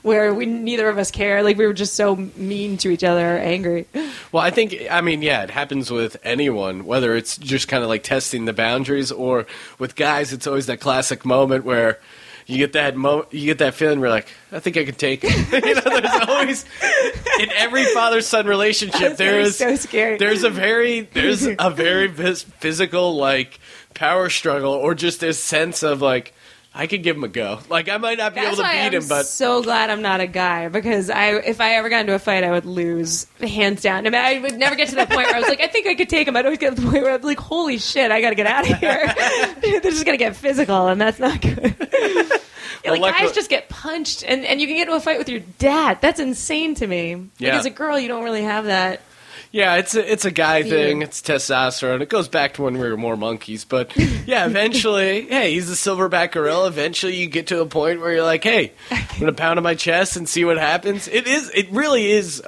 where we neither of us care. Like we were just so mean to each other, or angry. Well, I think, I mean, yeah, it happens with anyone, whether it's just kind of like testing the boundaries or with guys, it's always that classic moment where you get that mo- you get that feeling where like, I think I can take it. (laughs) you know, there's always, in every father son relationship, there is, so scary. there's a very, there's a very phys- physical, like, power struggle or just this sense of like, I could give him a go. Like, I might not be That's able to beat I'm him, but so glad I'm not a guy because I, if I ever got into a fight, I would lose hands down. I mean, I would never get to that point where I was like, I think I could take him. I'd always get to the point where I'm like, holy shit, I got to get out of here. (laughs) They're just gonna get physical, and that's not good. (laughs) Yeah, like luckily- guys just get punched, and, and you can get into a fight with your dad. That's insane to me. Like, as a girl, you don't really have that. Yeah, it's a it's a guy thing. It's testosterone. It goes back to when we were more monkeys. But yeah, (laughs) eventually, hey, he's a silverback gorilla. Eventually, you get to a point where you're like, hey, I'm gonna pound on my chest and see what happens. It is. It really is.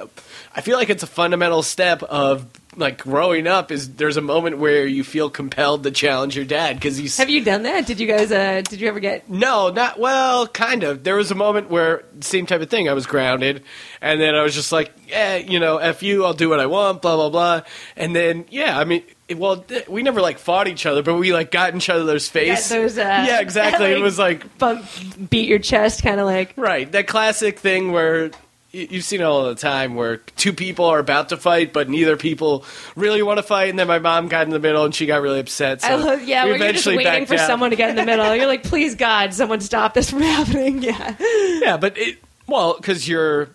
I feel like it's a fundamental step of like growing up. Is there's a moment where you feel compelled to challenge your dad because he's. Have you done that? Did you guys? Uh, did you ever get? no, not well, kind of. There was a moment where same type of thing. I was grounded, and then I was just like, "Yeah, you know, f you. I'll do what I want." Blah blah blah. And then, yeah, I mean, well, th- we never like fought each other, but we like got in each other's face. those, uh, (laughs) yeah, exactly. (laughs) it was like Bump, beat your chest, kind of like. right that classic thing where. You've seen it all the time where two people are about to fight, but neither people really want to fight, and then my mom got in the middle and she got really upset. So I love, yeah, we you're just waiting for out. someone to get in the middle. You're like, please God, someone stop this from (laughs) happening. Yeah, Yeah, but it well because you're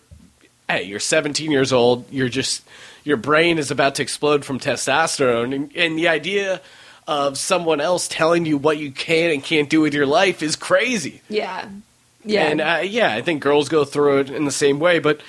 hey you're 17 years old. You're just your brain is about to explode from testosterone, and, and the idea of someone else telling you what you can and can't do with your life is crazy. yeah, yeah. And uh, yeah, I think girls go through it in the same way, but.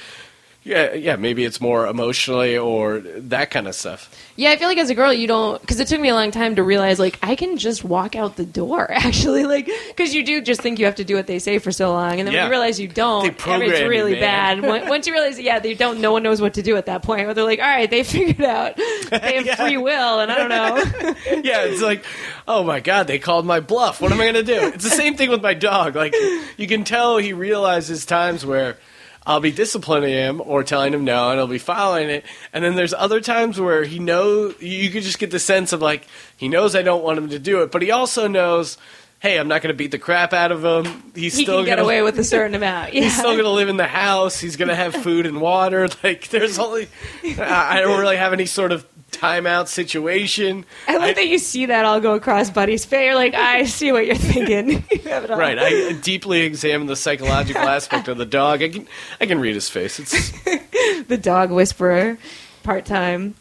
Yeah, yeah. Maybe it's more emotionally or that kind of stuff. Yeah, I feel like as a girl, you don't because it took me a long time to realize like I can just walk out the door. (laughs) Actually, like because you do just think you have to do what they say for so long, and then Yeah. when you realize you don't, it's really bad. Once you realize, yeah, they don't. No one knows what to do at that point. Where they're like, all right, they (laughs) figured out they have (laughs) Yeah. free will, and I don't know. yeah, it's like, oh my god, they called my bluff. What am I going to do? It's the same thing with my dog. Like, you can tell he realizes times where I'll be disciplining him or telling him no, and he'll be following it. And then there's other times where he know you could just get the sense of like he knows I don't want him to do it, but he also knows. Hey, I'm not going to beat the crap out of him. He's he still can get gonna, away with a certain amount. (laughs) Yeah. He's still going to live in the house. He's going to have food and water. (laughs) Like, there's only. I I don't really have any sort of timeout situation. I like that you see that all go across Buddy's face. You're like, I see what you're thinking. (laughs) You have it all. Right. I deeply examine the psychological aspect of the dog. I can I can read his face. It's the dog whisperer, part time.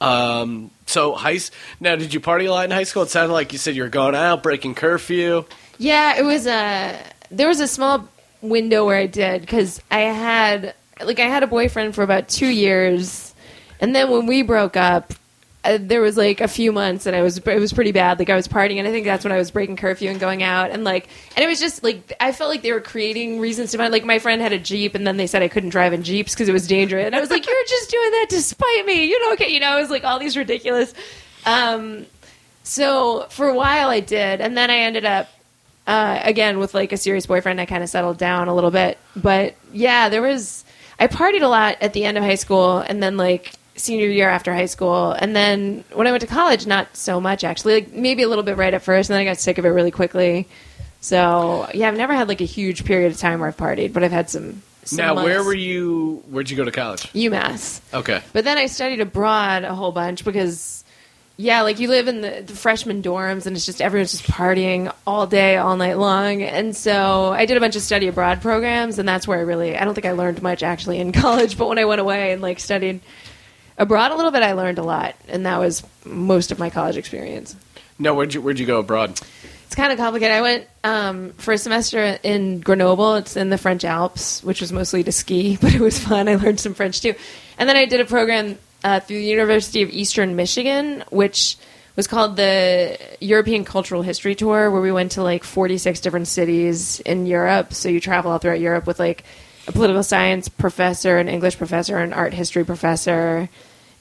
Um so high now did you party a lot in high school? It sounded like you said you were going out, breaking curfew. Yeah, it was a. There was a small window where I did because I had like I had a boyfriend for about two years, and then when we broke up, uh, there was like a few months and I was it was pretty bad. Like I was partying, and I think that's when I was breaking curfew and going out, and like and it was just like I felt like they were creating reasons to find. Like my friend had a jeep, and then they said I couldn't drive in jeeps because it was dangerous, and I was like, "You're just doing that to spite me." You know, okay, you know, it was like all these ridiculous. Um, so for a while I did, and then I ended up uh, again with like a serious boyfriend. I kind of settled down a little bit, but yeah, there was. I partied a lot at the end of high school, and then like senior year after high school, and then when I went to college, not so much actually. Like maybe a little bit right at first, and then I got sick of it really quickly. So yeah, I've never had like a huge period of time where I've partied, but I've had some. some now, where were you? Where'd you go to college? UMass. Okay. But then I studied abroad a whole bunch because, yeah, like you live in the, the freshman dorms and it's just everyone's just partying all day, all night long. And so I did a bunch of study abroad programs, and that's where I really, I don't think I learned much actually in (laughs) college, but when I went away and like studied abroad a little bit, I learned a lot. And that was most of my college experience. No, where'd you where'd you go abroad? It's kind of complicated. I went um, for a semester in Grenoble. It's in the French Alps, which was mostly to ski, (laughs) but it was fun. I learned some French too. And then I did a program uh, through the University of Eastern Michigan, which was called the European Cultural History Tour, where we went to like 46 different cities in Europe. So you travel all throughout Europe with like a political science professor, an English professor, an art history professor.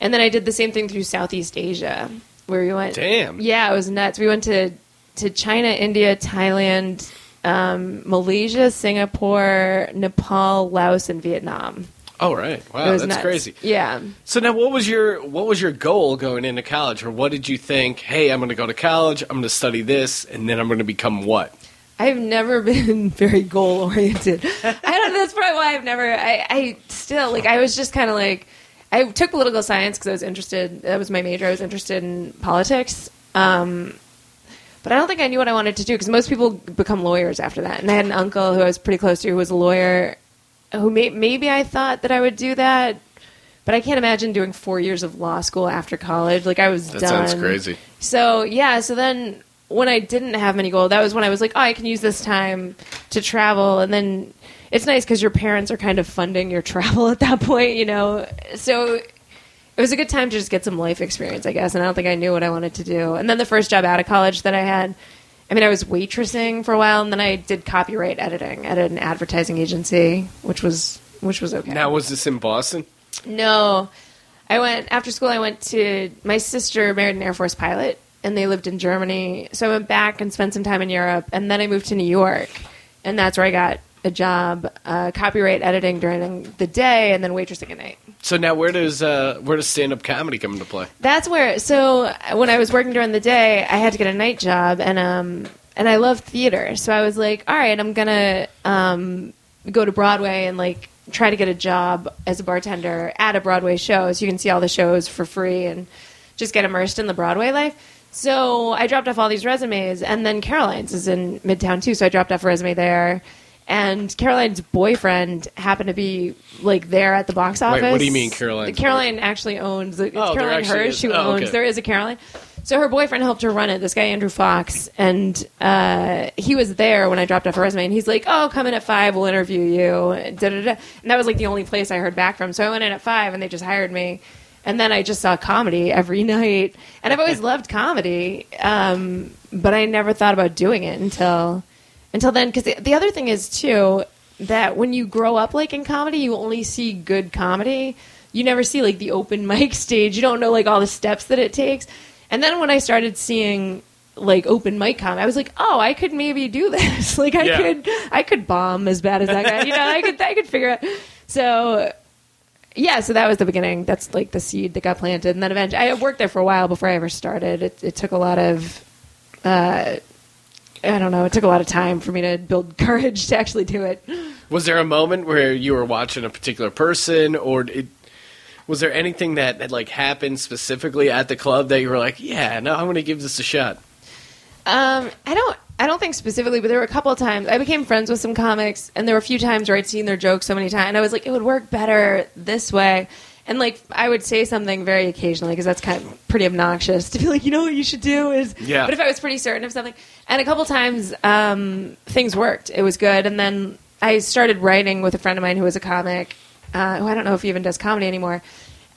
And then I did the same thing through Southeast Asia, where we went. Damn. Yeah, it was nuts. We went to to China, India, Thailand, um, Malaysia, Singapore, Nepal, Laos, and Vietnam. Oh right. Wow, that's nuts. crazy. Yeah. So now, what was your what was your goal going into college, or what did you think? Hey, I'm going to go to college. I'm going to study this, and then I'm going to become what? I've never been (laughs) very goal oriented. I don't. That's probably why I've never. I, I still like. I was just kind of like. I took political science because I was interested. That was my major. I was interested in politics. Um, but I don't think I knew what I wanted to do because most people become lawyers after that. And I had an uncle who I was pretty close to who was a lawyer. Who may, maybe I thought that I would do that, but I can't imagine doing four years of law school after college. Like I was That done. sounds crazy. So yeah, so then when I didn't have many goals, that was when I was like, oh, I can use this time to travel, and then it's nice because your parents are kind of funding your (laughs) travel at that point, you know. So it it was a good time to just get some life experience, I guess. And I don't think I knew what I wanted to do. And then the first job out of college that I had, I mean, I was waitressing for a while, and then I did copyright editing at an advertising agency, which was which was okay. Now, was this in Boston? No, I went after school. I went to my sister married an Air Force pilot, and they lived in Germany. So I went back and spent some time in Europe, and then I moved to New York, and that's where I got a job, uh, copyright editing during the day, and then waitressing at night. So now, where does uh, where does stand up comedy come into play? That's where. So when I was working during the day, I had to get a night job, and um, and I love theater, so I was like, all right, I'm gonna um, go to Broadway and like try to get a job as a bartender at a Broadway show, so you can see all the shows for free and just get immersed in the Broadway life. So I dropped off all these resumes, and then Caroline's is in Midtown too, so I dropped off a resume there. And Caroline's boyfriend happened to be like there at the box office. what do you mean Caroline? Caroline actually owns. It's Oh, Caroline Hirsch is. who Oh, owns. okay. There is a Caroline. So her boyfriend helped her run it. This guy Andrew Fox, and uh, he was there when I dropped off a resume. And he's like, "Oh, come in at five. We'll interview you." Da, da, da. And that was like the only place I heard back from. So I went in at five, and they just hired me. And then I just saw comedy every (laughs) night, and I've always (laughs) loved comedy, um, but I never thought about doing it until until then. Because the, the other thing is too that when you grow up like in comedy, you only see good comedy. You never see like the open (laughs) mic stage. You don't know like all the steps that it takes. And then when I started seeing like open mic comedy, I was like, oh, I could maybe do this. like I Yeah. could, I could bomb as bad as that guy. You know, I could, I could figure out. So yeah, so that was the beginning. That's like the seed that got planted, and then eventually I worked there for a while before I ever started. It, it took a lot of, uh, I don't know, it took a lot of time for me to build (laughs) courage to actually do it. Was there a moment where you were watching a particular person, or it, was there anything that had like happened specifically at the club that you were like, "Yeah, no, I'm going to give this a shot"? Um, I don't. I don't think specifically, but there were a couple of times I became friends with some comics, and there were a few times where I'd seen their jokes so many times, and I was like, it would work better this way. And like, I would say something very occasionally because that's kind of pretty obnoxious (laughs) to be like, you know what you should do is. Yeah. But if I was pretty certain of something, and a couple times um, things worked, it was good, and then I started writing with a friend of mine who was a comic, uh, who I don't know if he even does comedy anymore.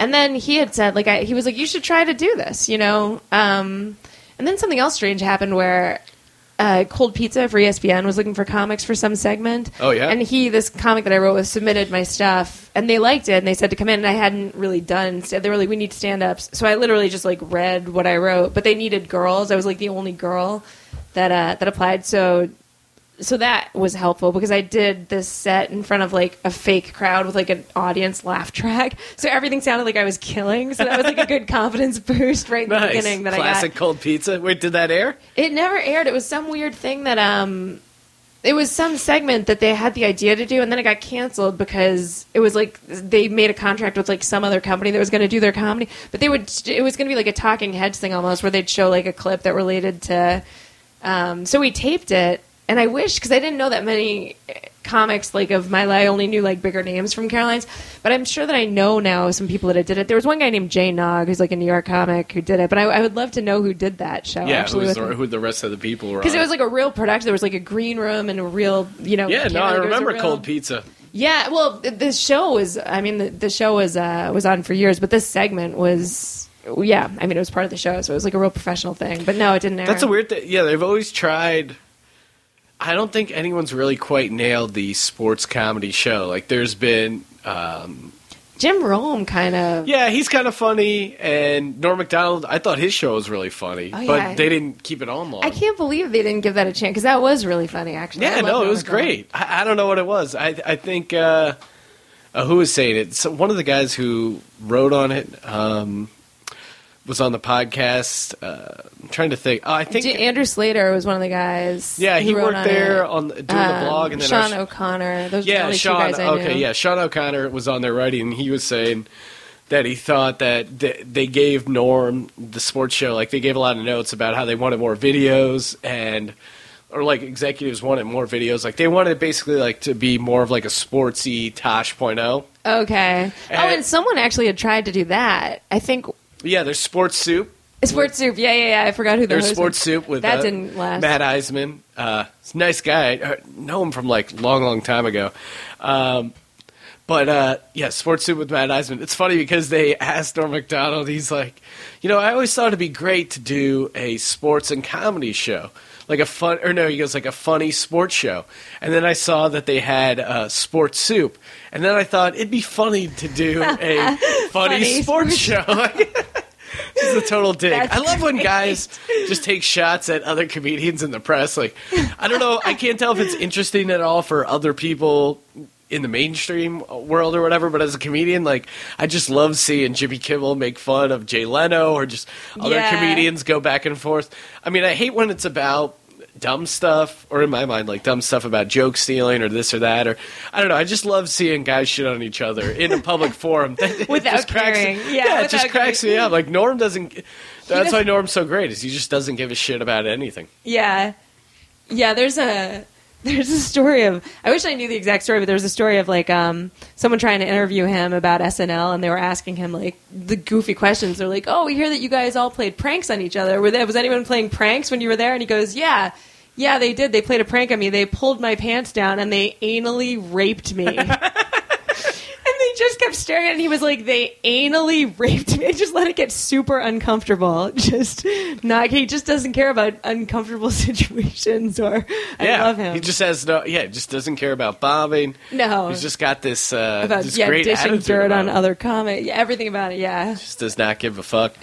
And then he had said, like, I, he was like, you should try to do this, you know. Um, and then something else strange happened where uh, Cold Pizza for ESPN was looking for comics for some segment. Oh, yeah? And he, this comic that I wrote was submitted my stuff, and they liked it, and they said to come in, and I hadn't really done. Said they were like, "We need stand-ups," so I literally just like read what I wrote, but they needed girls. I was like the only girl that uh, that applied, so so that was helpful because I did this set in front of like a fake crowd with like an audience laugh track, so everything sounded like I was killing. So that was like a good confidence (laughs) boost right in the beginning that I got. classic cold pizza. Wait, did that air? It never aired. It was some weird thing that um it was some segment that they had the idea to do and then it got canceled because it was like they made a contract with like some other company that was going to do their comedy but they would it was going to be like a talking heads thing almost where they'd show like a clip that related to um so we taped it and I wish because I didn't know that many eh, comics like of my life. I only knew like bigger names from Caroline's, but I'm sure that I know now some people that did it. There was one guy named Jay Nog who's like a New York comic who did it, but I, I would love to know who did that show. Yeah, actually, with the, who the rest of the people were? Because it was like a real production. There was like a green room and a real, you know. yeah, no. I There was a remember real- cold pizza. Yeah, well, the show was. I mean, the, the show was uh, was on for years, but this segment was. Yeah, I mean, it was part of the show, so it was like a real professional thing. But no, it didn't air. That's a weird thing. Yeah, they've always tried. I don't think anyone's really quite nailed the sports comedy show. Like, there's been, um, Jim Rome kind of. yeah, he's kind of funny, and Norm Macdonald. I thought his show was really funny, Oh, but they didn't keep it on long. I can't believe they didn't give that a chance because that was really funny. Actually, Yeah, no, it was Macdonald. great. I, I don't know what it was. I I think uh, uh, who was saying it? So one of the guys who wrote on it um, was on the podcast. Uh, I'm trying to think. Oh, I think J- Andrew Slater was one of the guys. yeah, he worked on there it. on the- doing Um, the blog, and then Sean our- O'Connor. Those the yeah, only two Sean. guys I Okay, knew. yeah, Sean O'Connor was on there writing, and he was saying that he thought that th- they gave Norm the sports show like they gave a lot of notes about how they wanted more videos and or like executives wanted more videos like they wanted basically like to be more of like a sportsy Tosh.0 Okay. oh, And- and someone actually had tried to do that. I think yeah there's sports soup Sports Soup. Yeah, yeah, yeah. I forgot who the there's host sports was. soup with that uh, didn't last. Matt Iseman uh he's a nice guy I know him from like long long time ago um But uh, yeah, Sports Soup with Matt Iseman. It's funny because they asked Norm Macdonald. He's like, you know, I always thought it'd be great to do a sports and comedy show, like a fun or no, he goes like a funny sports show. And then I saw that they had uh, Sports Soup, and then I thought it'd be funny to do a (laughs) funny, Funny sports show. This (laughs) is a total dig. That's I love when great. guys just take shots at other comedians in the press. Like, I don't know. I can't tell if it's interesting at all for other people in the mainstream world or whatever. But as a comedian, like, I just love seeing Jimmy Kimmel make fun of Jay Leno or just other Yeah. comedians go back and forth. I mean, I hate when it's about dumb stuff or in my mind like dumb stuff about joke stealing or this or that or I don't know I just love seeing guys shit on each other in a public forum (laughs) It Without just cracks- caring. Yeah, yeah it just cracks me up like Norm doesn't that's does- why Norm's so great is he just doesn't give a shit about anything Yeah, yeah. There's a (laughs) there's a story of I wish I knew the exact story, but there's a story of like um someone trying to interview him about SNL, and they were asking him like the goofy questions. They're like, "Oh, we hear that you guys all played pranks on each other. There, was anyone playing pranks when you were there?" And he goes, "Yeah." Yeah, they did. They played a prank on me. They pulled my pants down and they anally raped me. (laughs) and they just kept staring at it. And he was like, they anally (laughs) raped me. Just let it get super uncomfortable. (laughs) Just not. He just doesn't care about uncomfortable (laughs) situations. Or I yeah love him. he just has no yeah just doesn't care about bombing No. he's just got this uh about this yeah, great dishing dirt on him. other comic. Yeah, everything about it. Yeah. just does not give a fuck.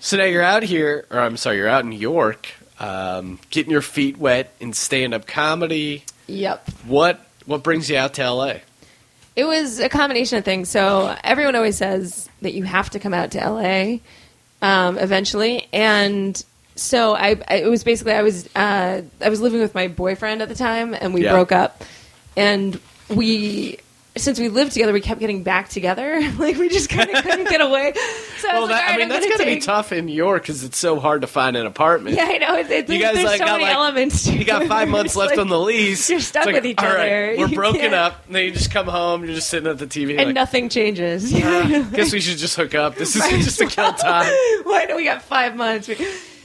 so now you're out here, or I'm sorry, you're out in New York, um, getting your feet wet in stand-up comedy. Yep. What what brings you out to LA? It was a combination of things. So everyone always says that you have to come out to LA um, eventually, and so I, I. It was basically I was uh, I was living with my boyfriend at the time, and we Yeah. broke up, and we. Since we lived together, we kept getting back together. (laughs) like we just kind of couldn't get away. (laughs) So I Well, like, that, "All I mean I'm that's gonna got to be tough in New York because it's so hard to find an apartment. Yeah, I know. It, it, You guys there's like so got many like elements. To you got five months (laughs) left like- on the lease. you're stuck like, with each all right, other. We're You broken can't- up. And then you just come home. You're just sitting at the TV. and like, nothing changes. "Uh, guess we should just hook up. This is just to kill time. Why do we got five months?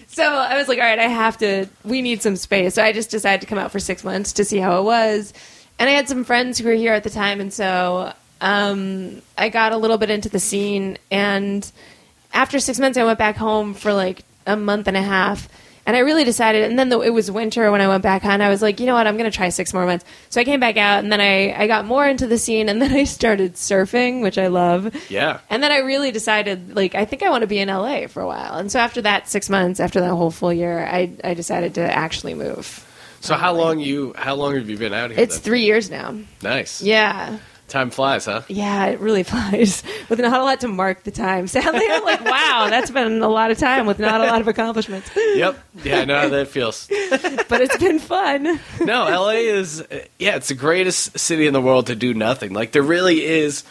So I was like, all right, I have to. We need some space. So I just decided to come out for six months to see how it was. And I had some friends who were here at the time, and so um, I got a little bit into the scene. And after six months, I went back home for like a month and a half. And I really decided, and then the, it was winter when I went back on. I was like, you know what, I'm going to try six more months. So I came back out, and then I, I got more into the scene, and then I started surfing, which I love. Yeah. And then I really decided, like, I think I want to be in LA for a while. And so after that six months, after that whole full year, I, I decided to actually move. So how long you how long have you been out here? It's then? three years now. nice. Yeah. Time flies, huh? Yeah, it really (laughs) flies. With not a lot to mark the time. (laughs) Sadly, I'm like, wow, that's been a lot of time with not a lot of accomplishments. (laughs) Yep. Yeah, I know how that feels. But it's been fun. No, LA is yeah, it's the greatest city in the world to do nothing. Like there really is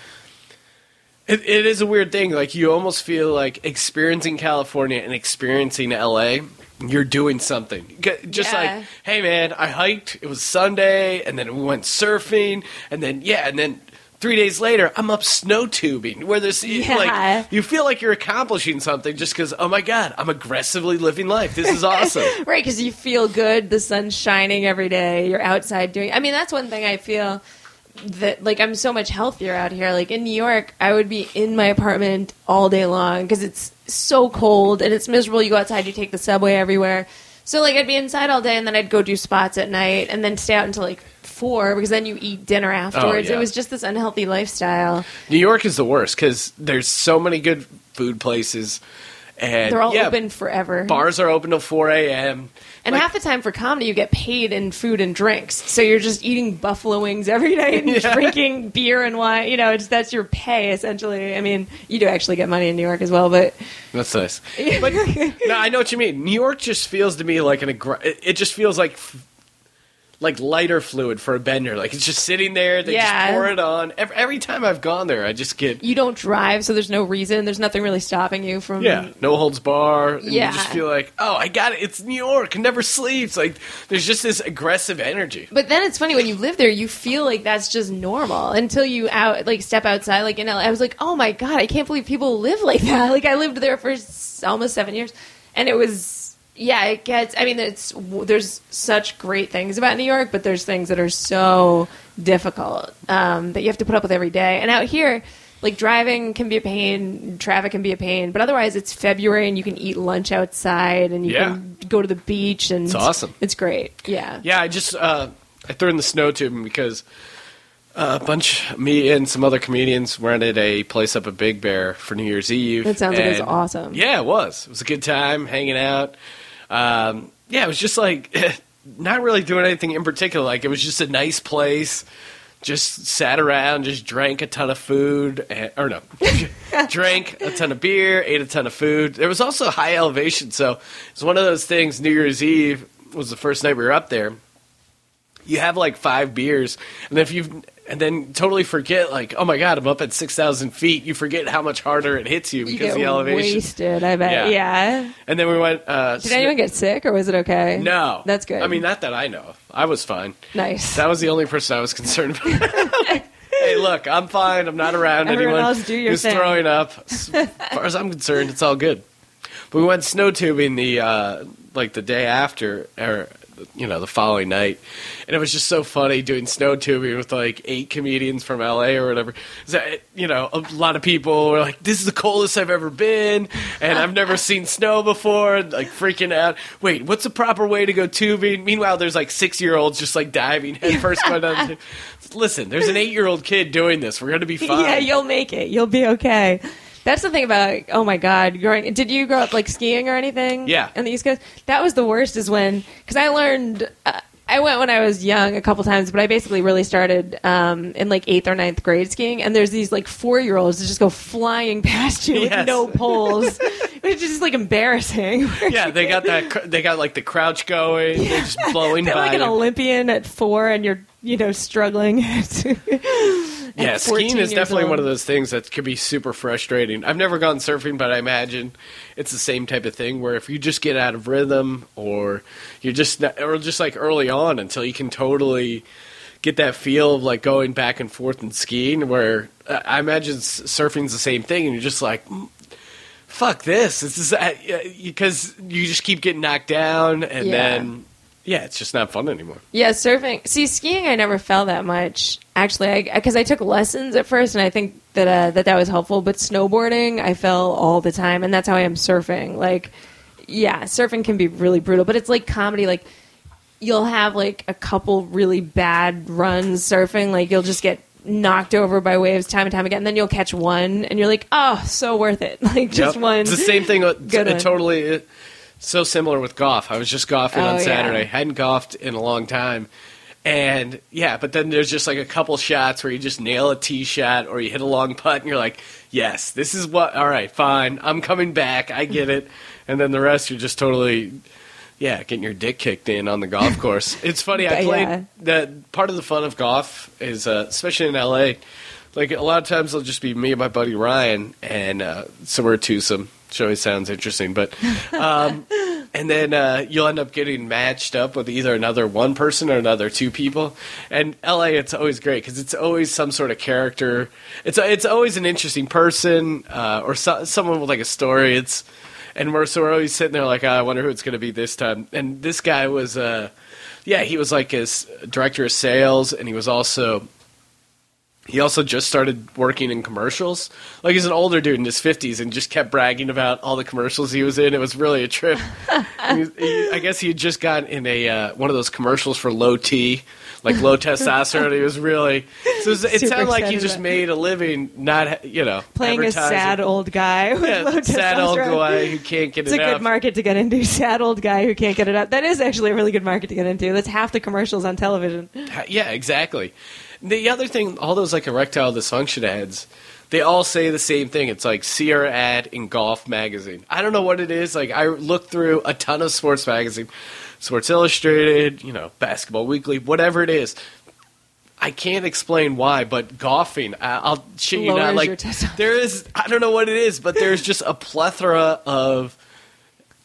it, it is a weird thing. Like you almost feel like experiencing California and experiencing LA, you're doing something. Just Yeah. like, hey man, I hiked. It was Sunday, and then we went surfing, and then yeah, and then three days later, I'm up snow tubing. Where there's Yeah. like you feel like you're accomplishing something just because oh my god, I'm aggressively living life. This is (laughs) awesome. (laughs) Right, because you feel good. The sun's shining every day. You're outside doing. I mean, that's one thing I feel that like I'm so much healthier out here. Like in New York, I would be in my apartment all day long because it's so cold and it's miserable. You go outside, you take the subway everywhere. So like I'd be inside all day and then I'd go do spots at night and then stay out until like four because then you eat dinner oh, afterwards. Oh, yeah. It was just this unhealthy lifestyle. New York is the worst because there's so many good food places, and They're all yeah, open forever. Bars are open till four a.m. And Like- half the time for comedy, you get paid in food and drinks. So you're just eating buffalo wings every night and (laughs) Yeah. drinking beer and wine. You know, it's, that's your pay essentially. I mean, you do actually get money in New York as well, but That's nice. (laughs) But no, I know what you mean. New York just feels to me like an aggr- it, it just feels like f- like lighter fluid for a bender. Like it's just sitting there. They Yeah. just pour it on. Every, every time I've gone there, I just get you don't drive, so there's no reason. There's nothing really stopping you from. yeah, no holds bar. And Yeah. you just feel like oh, I got it. It's New York. It never sleeps. Like there's just this aggressive energy. But then it's funny when you live there, you feel like that's just normal until you out like step outside. Like in LA, I was like, oh my god, I can't believe people live like that. Like I lived there for almost seven years, and it was yeah, it gets. I mean, it's there's such great things about New York, but there's things that are so difficult um, that you have to put up with every day. And out here, like driving can be a pain, traffic can be a pain, but otherwise it's February and you can eat lunch outside and you Yeah. can go to the beach and It's awesome. It's great. Yeah. Yeah, I just uh, I threw in the snow tubing because uh, a bunch me and some other comedians rented a place up at Big Bear for New Year's Eve. That sounds like it's and- awesome. Yeah, it was. It was a good time hanging out. Um, yeah, it was just like (laughs) not really doing anything in particular. Like it was just a nice place. Just sat around, just drank a ton of food, and, or no, (laughs) drank a ton of beer, ate a ton of food. There was also high elevation, so it's one of those things. New Year's Eve was the first night we were up there. You have like five beers, and if you've and then totally forget like, oh my god, I'm up at six thousand feet. You forget how much harder it hits you You because of the elevation. wasted, I bet. Yeah. Yeah. And then we went. Uh, Did anyone get sick or was it okay? No, That's good. I mean, not that I know. of. I was fine. nice. That was the only person I was (laughs) concerned about. hey, look, I'm fine. I'm not around Everyone anyone else do your who's thing. throwing up. As far as I'm concerned, it's all good. But we went snow tubing the uh, like the day after, or you know, the following night, and it was just so funny doing snow tubing with like eight comedians from LA or whatever. So, you know, a lot of people were like, "This is the coldest I've ever been," and I've never seen snow before. Like freaking out. Wait, what's the proper way to go tubing? Meanwhile, there's like six year olds just like diving headfirst (laughs) going down. the- Listen, there's an eight year old kid doing this. We're gonna be (laughs) fine. Yeah, you'll make it. You'll be okay. That's the thing about oh my god, growing. Did you grow up like skiing or anything? Yeah. on the East Coast. That was the worst. Is when because I learned. Uh, I went when I was young a couple times, but I basically really started um, in like eighth or ninth grade skiing. And there's these like four year olds that just go flying (laughs) past you Yes. with no poles, (laughs) which is just like embarrassing. (laughs) yeah, they got that. They got like the crouch going. They're just blowing They're by. like an you. Olympian at four, and you're you know struggling. (laughs) yeah, at 14 skiing is definitely old. one of those things that could be super frustrating. I've never gone surfing, but I imagine it's the same type of thing where if you just get out of rhythm, or you're just not, or just like early on until you can totally get that feel of like going back and forth and skiing. Where uh, I imagine surfing's the same thing, and you're just like. "Mm, Fuck this! This is uh, because you just keep getting knocked down, and Yeah. then yeah, it's just not fun anymore. Yeah, surfing. See, skiing, I never fell that much. Actually, because I, took lessons at first, and I think that uh, that that was helpful. But snowboarding, I fell all the time, and that's how I am surfing. Like, yeah, surfing can be really brutal, but it's like comedy. Like, you'll have like a couple really bad runs surfing. Like, you'll just get knocked over by waves time and time again. And then you'll catch one, and you're like, oh, so worth it. (laughs) Like, just Yep. one. It's the same thing. (laughs) It totally it, so similar with golf. I was just golfing Oh, on yeah. Saturday. Hadn't golfed in a long time. And yeah, but then there's just like a couple shots where you just nail a tee shot or you hit a long putt and you're like, yes, this is what, all right, fine. I'm coming back. I get it. (laughs) And then the rest, you're just totally, yeah, getting your dick kicked in on the golf (laughs) course. It's funny. I Yeah. played the part of the fun of golf is, uh, especially in LA, like a lot of times it'll just be me and my buddy Ryan and uh, somewhere twosome. Which always sounds interesting, but um, (laughs) and then uh, you'll end up getting matched up with either another one person or another two people. And LA, it's always great because it's always some sort of character. It's it's always an interesting person uh, or so, someone with like a story. It's and we're so we're always sitting there like, "Ah, I wonder who it's going to be this time. And this guy was, uh, yeah, he was like his director of sales, and he was also he also just started working in commercials. Like he's an older dude in his fifties, and just kept bragging about all the commercials he was in. It was really a trip. (laughs) He- he- I guess he had just got in a uh, one of those commercials for low T, like low testosterone. He was really. So it, was- it sounded like he just made a living, not you know, Playing a sad old guy with Yeah, low sad old guy who can't get It's a enough. good market to get into. (laughs) Sad old guy who can't get it up. That is actually a really good market to get into. That's half the commercials on television. Yeah, exactly. The other thing, all those like erectile dysfunction ads, they all say the same thing. It's like see our ad in Golf magazine. I don't know what it is. Like I looked through a ton of sports magazine, Sports Illustrated, you know, Basketball Weekly, whatever it is. I can't explain why, but golfing, I- I'll shit you not. Like there is, I don't know what it is, but there's just a plethora of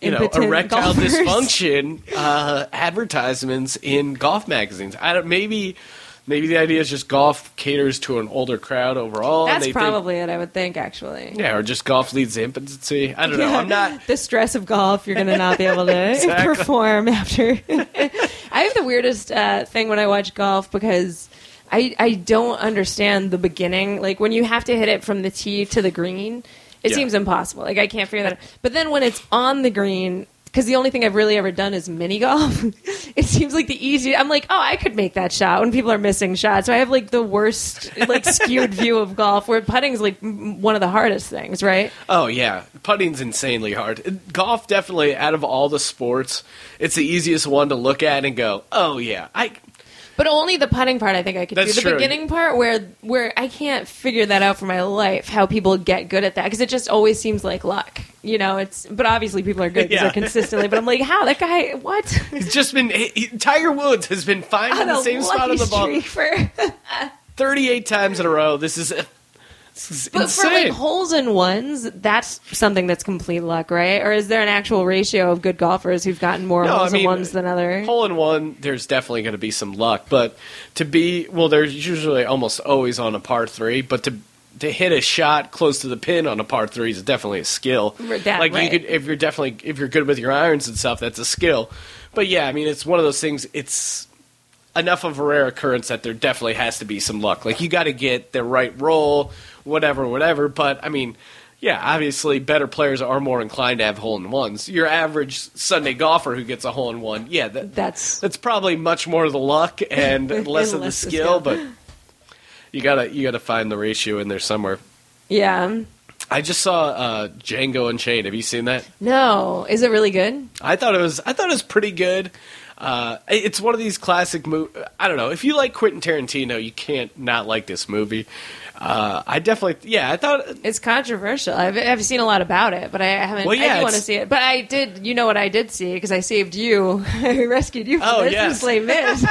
you know erectile golfers. dysfunction uh, advertisements in golf magazines. I don't maybe maybe the idea is just golf caters to an older crowd overall. That's they think- probably it. I would think actually. yeah, or just golf leads to impotency. I don't know. I'm not. the stress of golf. You're going to not be able to (laughs) Exactly. perform after. (laughs) I have the weirdest uh, thing when I watch golf because I I don't understand the beginning. Like when you have to hit it from the tee to the green, it Yeah. seems impossible. Like I can't figure that. out. But then when it's on the green. Because the only thing I've really ever done is mini golf. (laughs) it seems like the easiest. I'm like, oh, I could make that shot when people are missing shots. So I have like the worst, like (laughs) skewed view of golf, where putting's like m- one of the hardest things, right? Oh yeah, putting's insanely hard. Golf definitely out of all the sports, it's the easiest one to look at and go, "Oh yeah, I." But only the putting part I think I could That's do. The true. beginning part where where I can't figure that out for my life how people get good at that because it just always seems like luck. You know, it's but obviously people are good because Yeah. they're (laughs) consistently. But I'm like, how that guy? What? He's just been he, he- Tiger Woods has been finding On the same spot on the ball for, (laughs) 38 times in a row. This is, but for like holes in ones, that's something that's complete luck, right? Or is there an actual ratio of good golfers who've gotten more No, I holes mean, in ones than others? Hole in one, there's definitely going to be some luck, but to be well, there's usually almost always on a par three, but to to hit a shot close to the pin on a par three is definitely a skill. That- like right. you could, if you're definitely if you're good with your irons and stuff, that's a skill. But yeah, I mean, it's one of those things. It's enough of a rare occurrence that there definitely has to be some luck. Like you got to get the right roll, whatever, whatever. But I mean, yeah, obviously better players are more inclined to have hole in ones. Your average Sunday golfer who gets a hole in one, yeah, that, That's that's probably much more of the luck (laughs) and less of the skill. skill. But you gotta you gotta find the ratio in there somewhere. yeah. I just saw uh, Django Unchained. Have you seen that? No, is it really good? I thought it was. I thought it was pretty good. Uh, it's one of these classic movies. I don't know if you like Quentin Tarantino, you can't not like this movie. Uh, I definitely, yeah, I thought It's controversial. I've, I've seen a lot about it, but I haven't. Well, yeah, I do want to see it. But I did. You know what I did see because I saved you. (laughs) I rescued you from Oh, this yes. Les (laughs) Mis.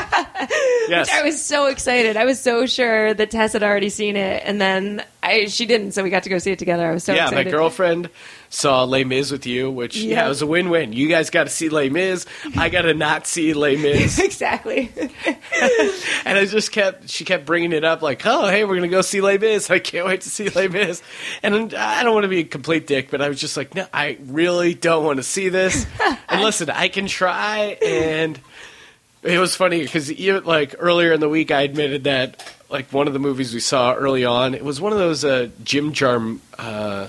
yes, I was so excited. I was so sure that Tess had already seen it, and then I she didn't. So we got to go see it together. I was so yeah. excited. My girlfriend saw Les Mis with you, which yeah, Yeah. it was a win-win. You guys got to see Les Mis. I got to not see Les Mis, (laughs) exactly. (laughs) and I just kept. She kept bringing it up, like, "Oh, hey, we're gonna go see Les Mis. I can't wait to see Les Mis." And I don't want to be a complete dick, but I was just like, "No, I really don't want to see this." (laughs) and listen, I can try and. It was funny because even like earlier in the week, I admitted that like one of the movies we saw early on, it was one of those uh, Jim Jarm. Uh,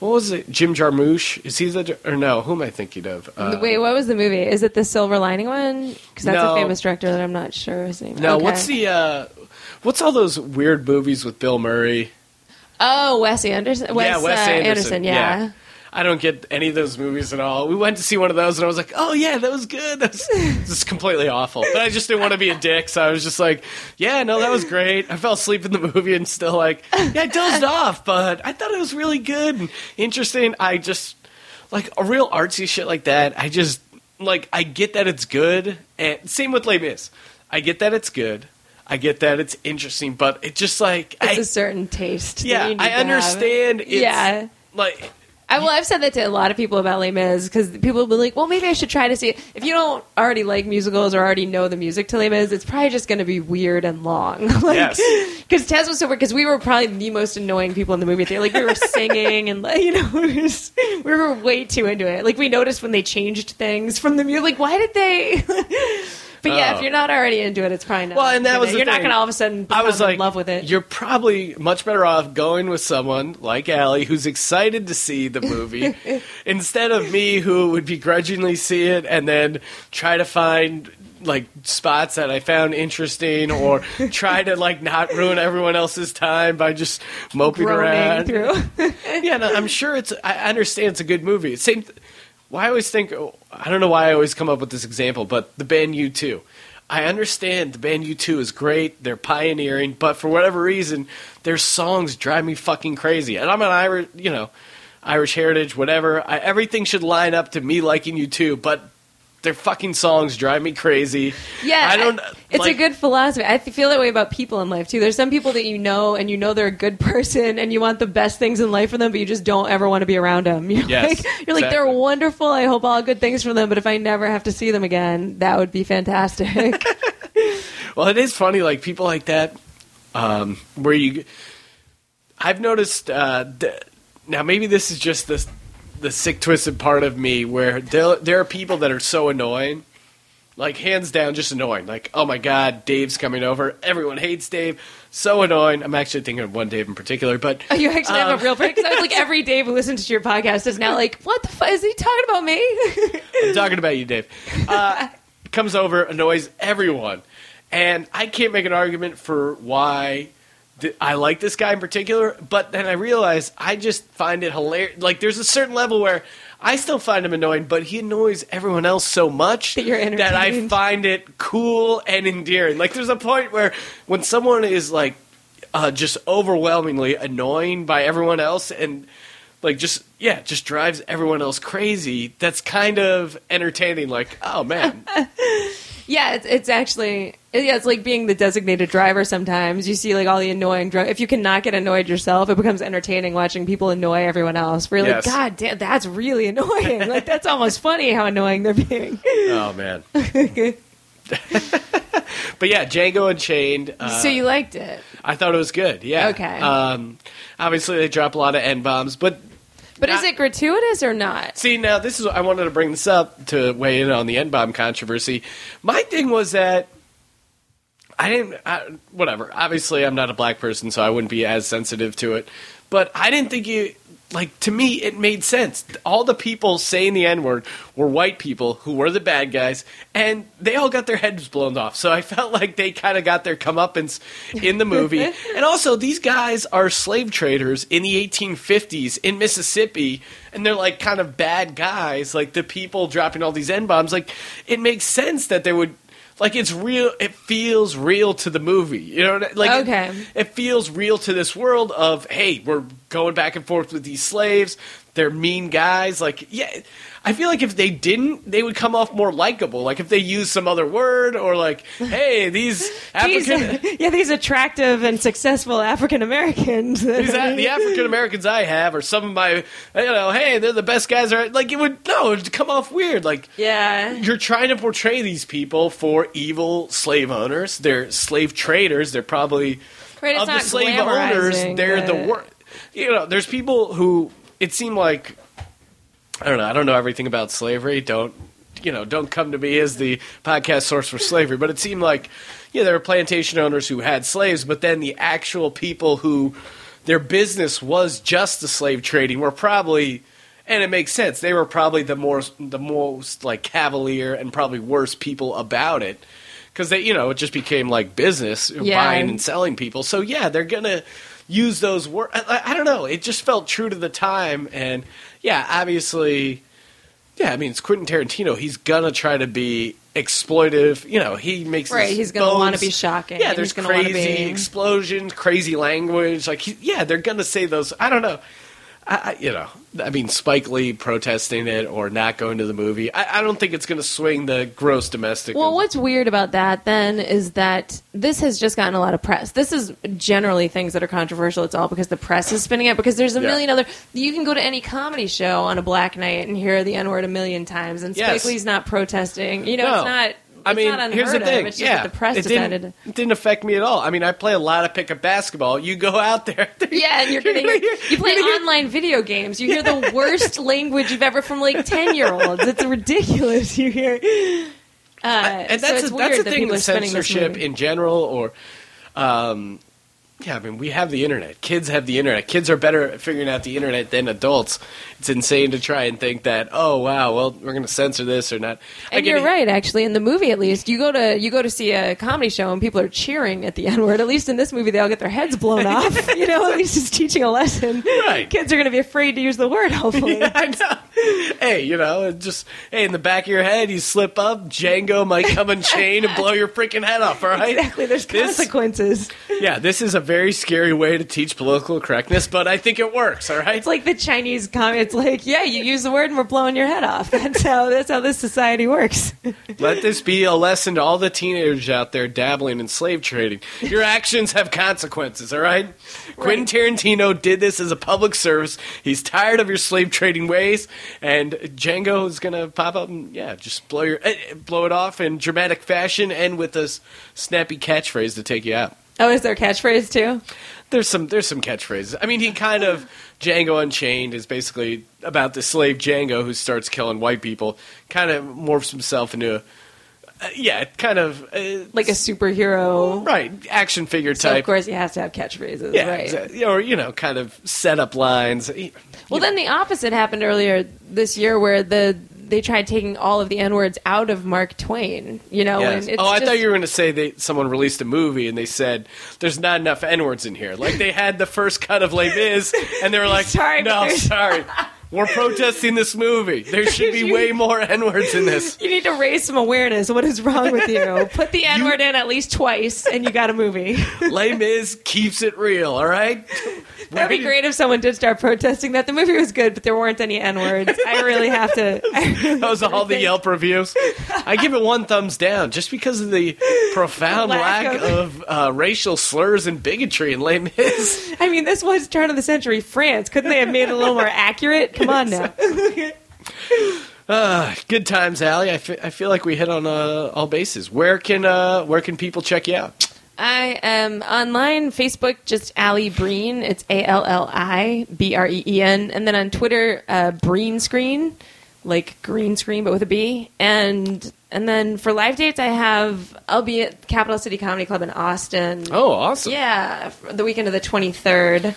what was it? Jim Jarmusch? Is he the or no? Who am I thinking of? Uh, Wait, what was the movie? Is it the Silver Lining one? Because that's No. a famous director that I'm not sure his name. no. Okay. What's the? Uh, what's all those weird movies with Bill Murray? Oh, Wes Anderson. Wes, yeah, Wes uh, Anderson. Yeah. I don't get any of those movies at all. We went to see one of those, and I was like, "Oh yeah, that was good." That was just completely awful. But I just didn't want to be a dick, so I was just like, "Yeah, no, that was great." I fell asleep in the movie and still like, yeah, I dozed off, but I thought it was really good and interesting. I just like a real artsy shit like that. I just like I get that it's good, and same with Les Mis. I get that it's good. I get that it's interesting, but it just like It's I, a certain taste. yeah, I to have. understand. It's, Yeah. like I, well, I've said that to a lot of people about Les Mis because people will be like, "Well, maybe I should try to see it." If you don't already like musicals or already know the music to Les Mis, it's probably just going to be weird and long. (laughs) like, Yes. Because Tess was so weird because we were probably the most annoying people in the movie theater. Like we were (laughs) singing and like, you know, (laughs) we were, just- we were way too into it. Like we noticed when they changed things from the music. Like why did they? But yeah, Oh. if you're not already into it, it's probably not. Well, and that was the you're not thing. going to all of a sudden I was like, in love with it. You're probably much better off going with someone like Allie who's excited to see the movie (laughs) instead of me who would begrudgingly see it and then try to find like spots that I found interesting or (laughs) try to like not ruin everyone else's time by just moping Groaning around. (laughs) yeah, no, I'm sure it's. I understand it's a good movie. Same. Why I always think. I don't know why I always come up with this example, but the band U two. I understand the band U two is great. They're pioneering, but for whatever reason, their songs drive me fucking crazy. And I'm an Irish, you know, Irish heritage, whatever. I, everything should line up to me liking U two, but their fucking songs drive me crazy. Yeah, I don't. It's like- a good philosophy. I feel that way about people in life too. There's some people that you know, and you know they're a good (laughs) person, and you want the best things in life for them, but you just don't ever want to be around them. (laughs) You're Yes, like, you're like they're wonderful. I hope all good things for them, but if I never have to see them again, that would be fantastic. (laughs) Well, it is funny, like people like that, um, where you. I've noticed. Uh, th- now, maybe this is just the the sick, twisted part of me, where there there are people that are so annoying, like hands down, just annoying. Like, oh my god, Dave's coming over. Everyone hates Dave. So annoying. I'm actually thinking of one Dave in particular, but Oh, you actually Um, have a real break. Because I was like, (laughs) every Dave who listens to your podcast is now like, what the fuck is he talking about me? I'm talking about you, Dave. Uh, (laughs) comes over, annoys everyone, and I can't make an argument for why I like this guy in particular. But then I realize I just find it hilarious. Like, there's a certain level where I still find him annoying, but he annoys everyone else so much That that I find it cool and endearing. Like, there's a point where when someone is like uh, just overwhelmingly annoying by everyone else and like just yeah just drives everyone else crazy that's kind of entertaining like oh man (laughs) yeah, it's, it's actually yeah, it's like being the designated driver. Sometimes you see like all the annoying drunk. If you cannot get annoyed yourself, it becomes entertaining watching people annoy everyone else. Really, Yes. God damn, that's really annoying. like that's almost funny how annoying they're being. (laughs) oh man (laughs) but yeah django unchained uh, so you liked it, i thought it was good yeah Okay. um, obviously they drop a lot of n-bombs but but is it gratuitous or not? See, now this is I wanted to bring this up to weigh in on the N bomb controversy. My thing was that I didn't. I, whatever. Obviously, I'm not a black person, so I wouldn't be as sensitive to it. But I didn't think you like. To me, it made sense. All the people saying the N word were white people who were the bad guys, and they all got their heads blown off. So I felt like they kind of got their comeuppance in the movie. (laughs) and also, these guys are slave traders in the 1850s in Mississippi, and they're like kind of bad guys. Like the people dropping all these N bombs. Like it makes sense that they would. Like it's real. It feels real to the movie. You know, like it- Okay. it feels real to this world of hey, we're going back and forth with these slaves. They're mean guys. Like yeah, I feel like if they didn't, they would come off more likable. Like if they used some other word or like hey, these (laughs) African. These, yeah, these attractive and successful African Americans. (laughs) These, the (laughs) African Americans I have, are some of my, you know, hey, they're the best guys. Are like it would no, it'd come off weird. Like yeah, you're trying to portray these people for evil slave owners. They're slave traders. They're probably right. Of the slave owners, they're the worst. You know, there's people who it seemed like I don't know. I don't know everything about slavery. Don't you know? Don't come to me as the podcast source for slavery. But it seemed like yeah, there were plantation owners who had slaves, but then the actual people who their business was just the slave trading were probably. And it makes sense. They were probably the more, the most like cavalier and probably worst people about it, because they, you know, it just became like business, Yeah. buying and selling people. So yeah, they're gonna use those words. I, I- don't know. It just felt true to the time, and yeah, obviously, yeah. I mean, it's Quentin Tarantino. He's gonna try to be exploitive. You know, he makes Right, he's gonna wanna be shocking, Yeah, there's he's gonna wanna crazy be- explosions, crazy language. Like, he, yeah, they're gonna say those. I don't know. I, I, you know, I mean, Spike Lee protesting it or not going to the movie. I, I don't think it's going to swing the gross domestic. Well, what's weird about that then is that this has just gotten a lot of press. This is generally things that are controversial. It's all because the press is spinning it. Because there's a Yeah. million other. You can go to any comedy show on a black night and hear the N word a million times, and Spike Yes. Lee's not protesting. You know, No. it's not. I it's mean, not here's the thing. Yeah, that the press it decided. didn't, it didn't affect me at all. I mean, I play a lot of pickup basketball. You go out there. (laughs) Yeah, and you're gonna you play online video games. You hear the worst (laughs) language you've ever from like ten year olds. It's ridiculous. You hear, uh, and so that's it's a, that's the that thing with censorship in general, or um, yeah, I mean, we have the internet. Kids have the internet. Kids are better at figuring out the internet than adults. It's insane to try and think that, oh wow, well, we're going to censor this or not. I And you're it. right, actually. In the movie, at least, you go to you go to see a comedy show and people are cheering at the N word. At least in this movie, they all get their heads blown (laughs) off. You know, at least it's teaching a lesson. Right. Kids are going to be afraid to use the word. Hopefully. (laughs) I know. Hey, you know, just hey, in the back of your head, you slip up, Django might come and chain and blow your freaking head off. All right, (laughs) Exactly. There's This- consequences. Yeah, this is a very scary way to teach political correctness, but I think it works. All right. It's like the Chinese comment. It's like, yeah, you use the word and we're blowing your head off. (laughs) That's how that's how this society works. (laughs) Let this be a lesson to all the teenagers out there dabbling in slave trading. Your actions have consequences, all right? Quentin Tarantino did this as a public service. He's tired of your slave trading ways, and Django is gonna pop up and yeah, just blow your eh, blow it off in dramatic fashion and with a snappy catchphrase to take you out. Oh, is there a catchphrase too? There's some there's some catchphrases. I mean, he kind of Django Unchained is basically about the slave Django who starts killing white people. Kind of morphs himself into a uh, yeah, kind of uh, Like a superhero. right action figure So type. of course he has to have catchphrases, yeah, right? exactly. or you know, kind of setup lines. Well, then the opposite happened earlier this year, where the they tried taking all of the n words out of Mark Twain. You know, Yes. and it's Oh, I just- thought you were going to say they someone released a movie and they said there's not enough n words in here. Like they had the first cut of Les Mis and they were like, (laughs) Sorry, but no, sorry, (laughs) we're protesting this movie. There should be (laughs) way more n words in this. You need to raise some awareness. What is wrong with you? (laughs) Put the N word in at least twice, and you got a movie. (laughs) Les Mis keeps it real. All right. That'd be great if someone did start protesting that the movie was good, but there weren't any N words. I really have to. Really That was all the Yelp reviews. I give it one thumbs down just because of the profound Lack lack, of- of, uh, racial slurs and bigotry in Les Mis. I mean, this was turn of the century France. Couldn't they have made it a little more accurate? Come on now. Uh, (laughs) good times, Allie. I fe- I feel like we hit on uh, all bases. Where can uh, where can people check you out? I am online, Facebook, just Allie Breen. It's A L L I B R E E N, and then on Twitter, uh, Breen Screen, like green screen but with a B. And and then for live dates, I have I'll be at Capital City Comedy Club in Austin. Oh, awesome! Yeah, the weekend of the twenty third.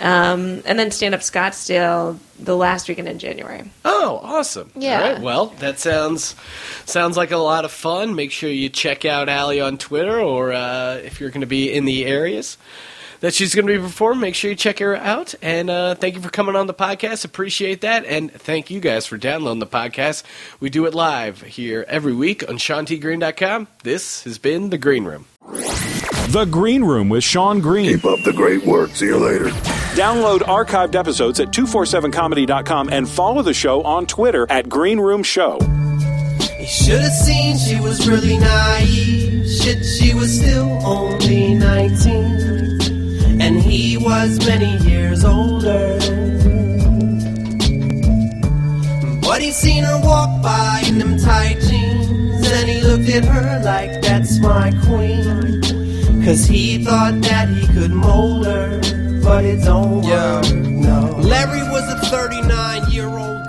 Um, and then stand up Scottsdale the last weekend in January. Oh, awesome! Yeah. All right. Well, that sounds sounds like a lot of fun. Make sure you check out Ali on Twitter, or uh, if you're going to be in the areas that she's going to be performing, make sure you check her out. And uh, thank you for coming on the podcast. Appreciate that. And thank you guys for downloading the podcast. We do it live here every week on SeanTGreen.com. This has been the Green Room. The Green Room with Sean Green. Keep up the great work. See you later. Download archived episodes at 247comedy.com and follow the show on Twitter at Green Room Show. You should have seen she was really naive. Shit, she was still only 19. And he was many years older. But he seen her walk by in them tight jeans. And he looked at her like, that's my queen. Cause he thought that he could mold her. But it don't over. No. Larry was a 39 year old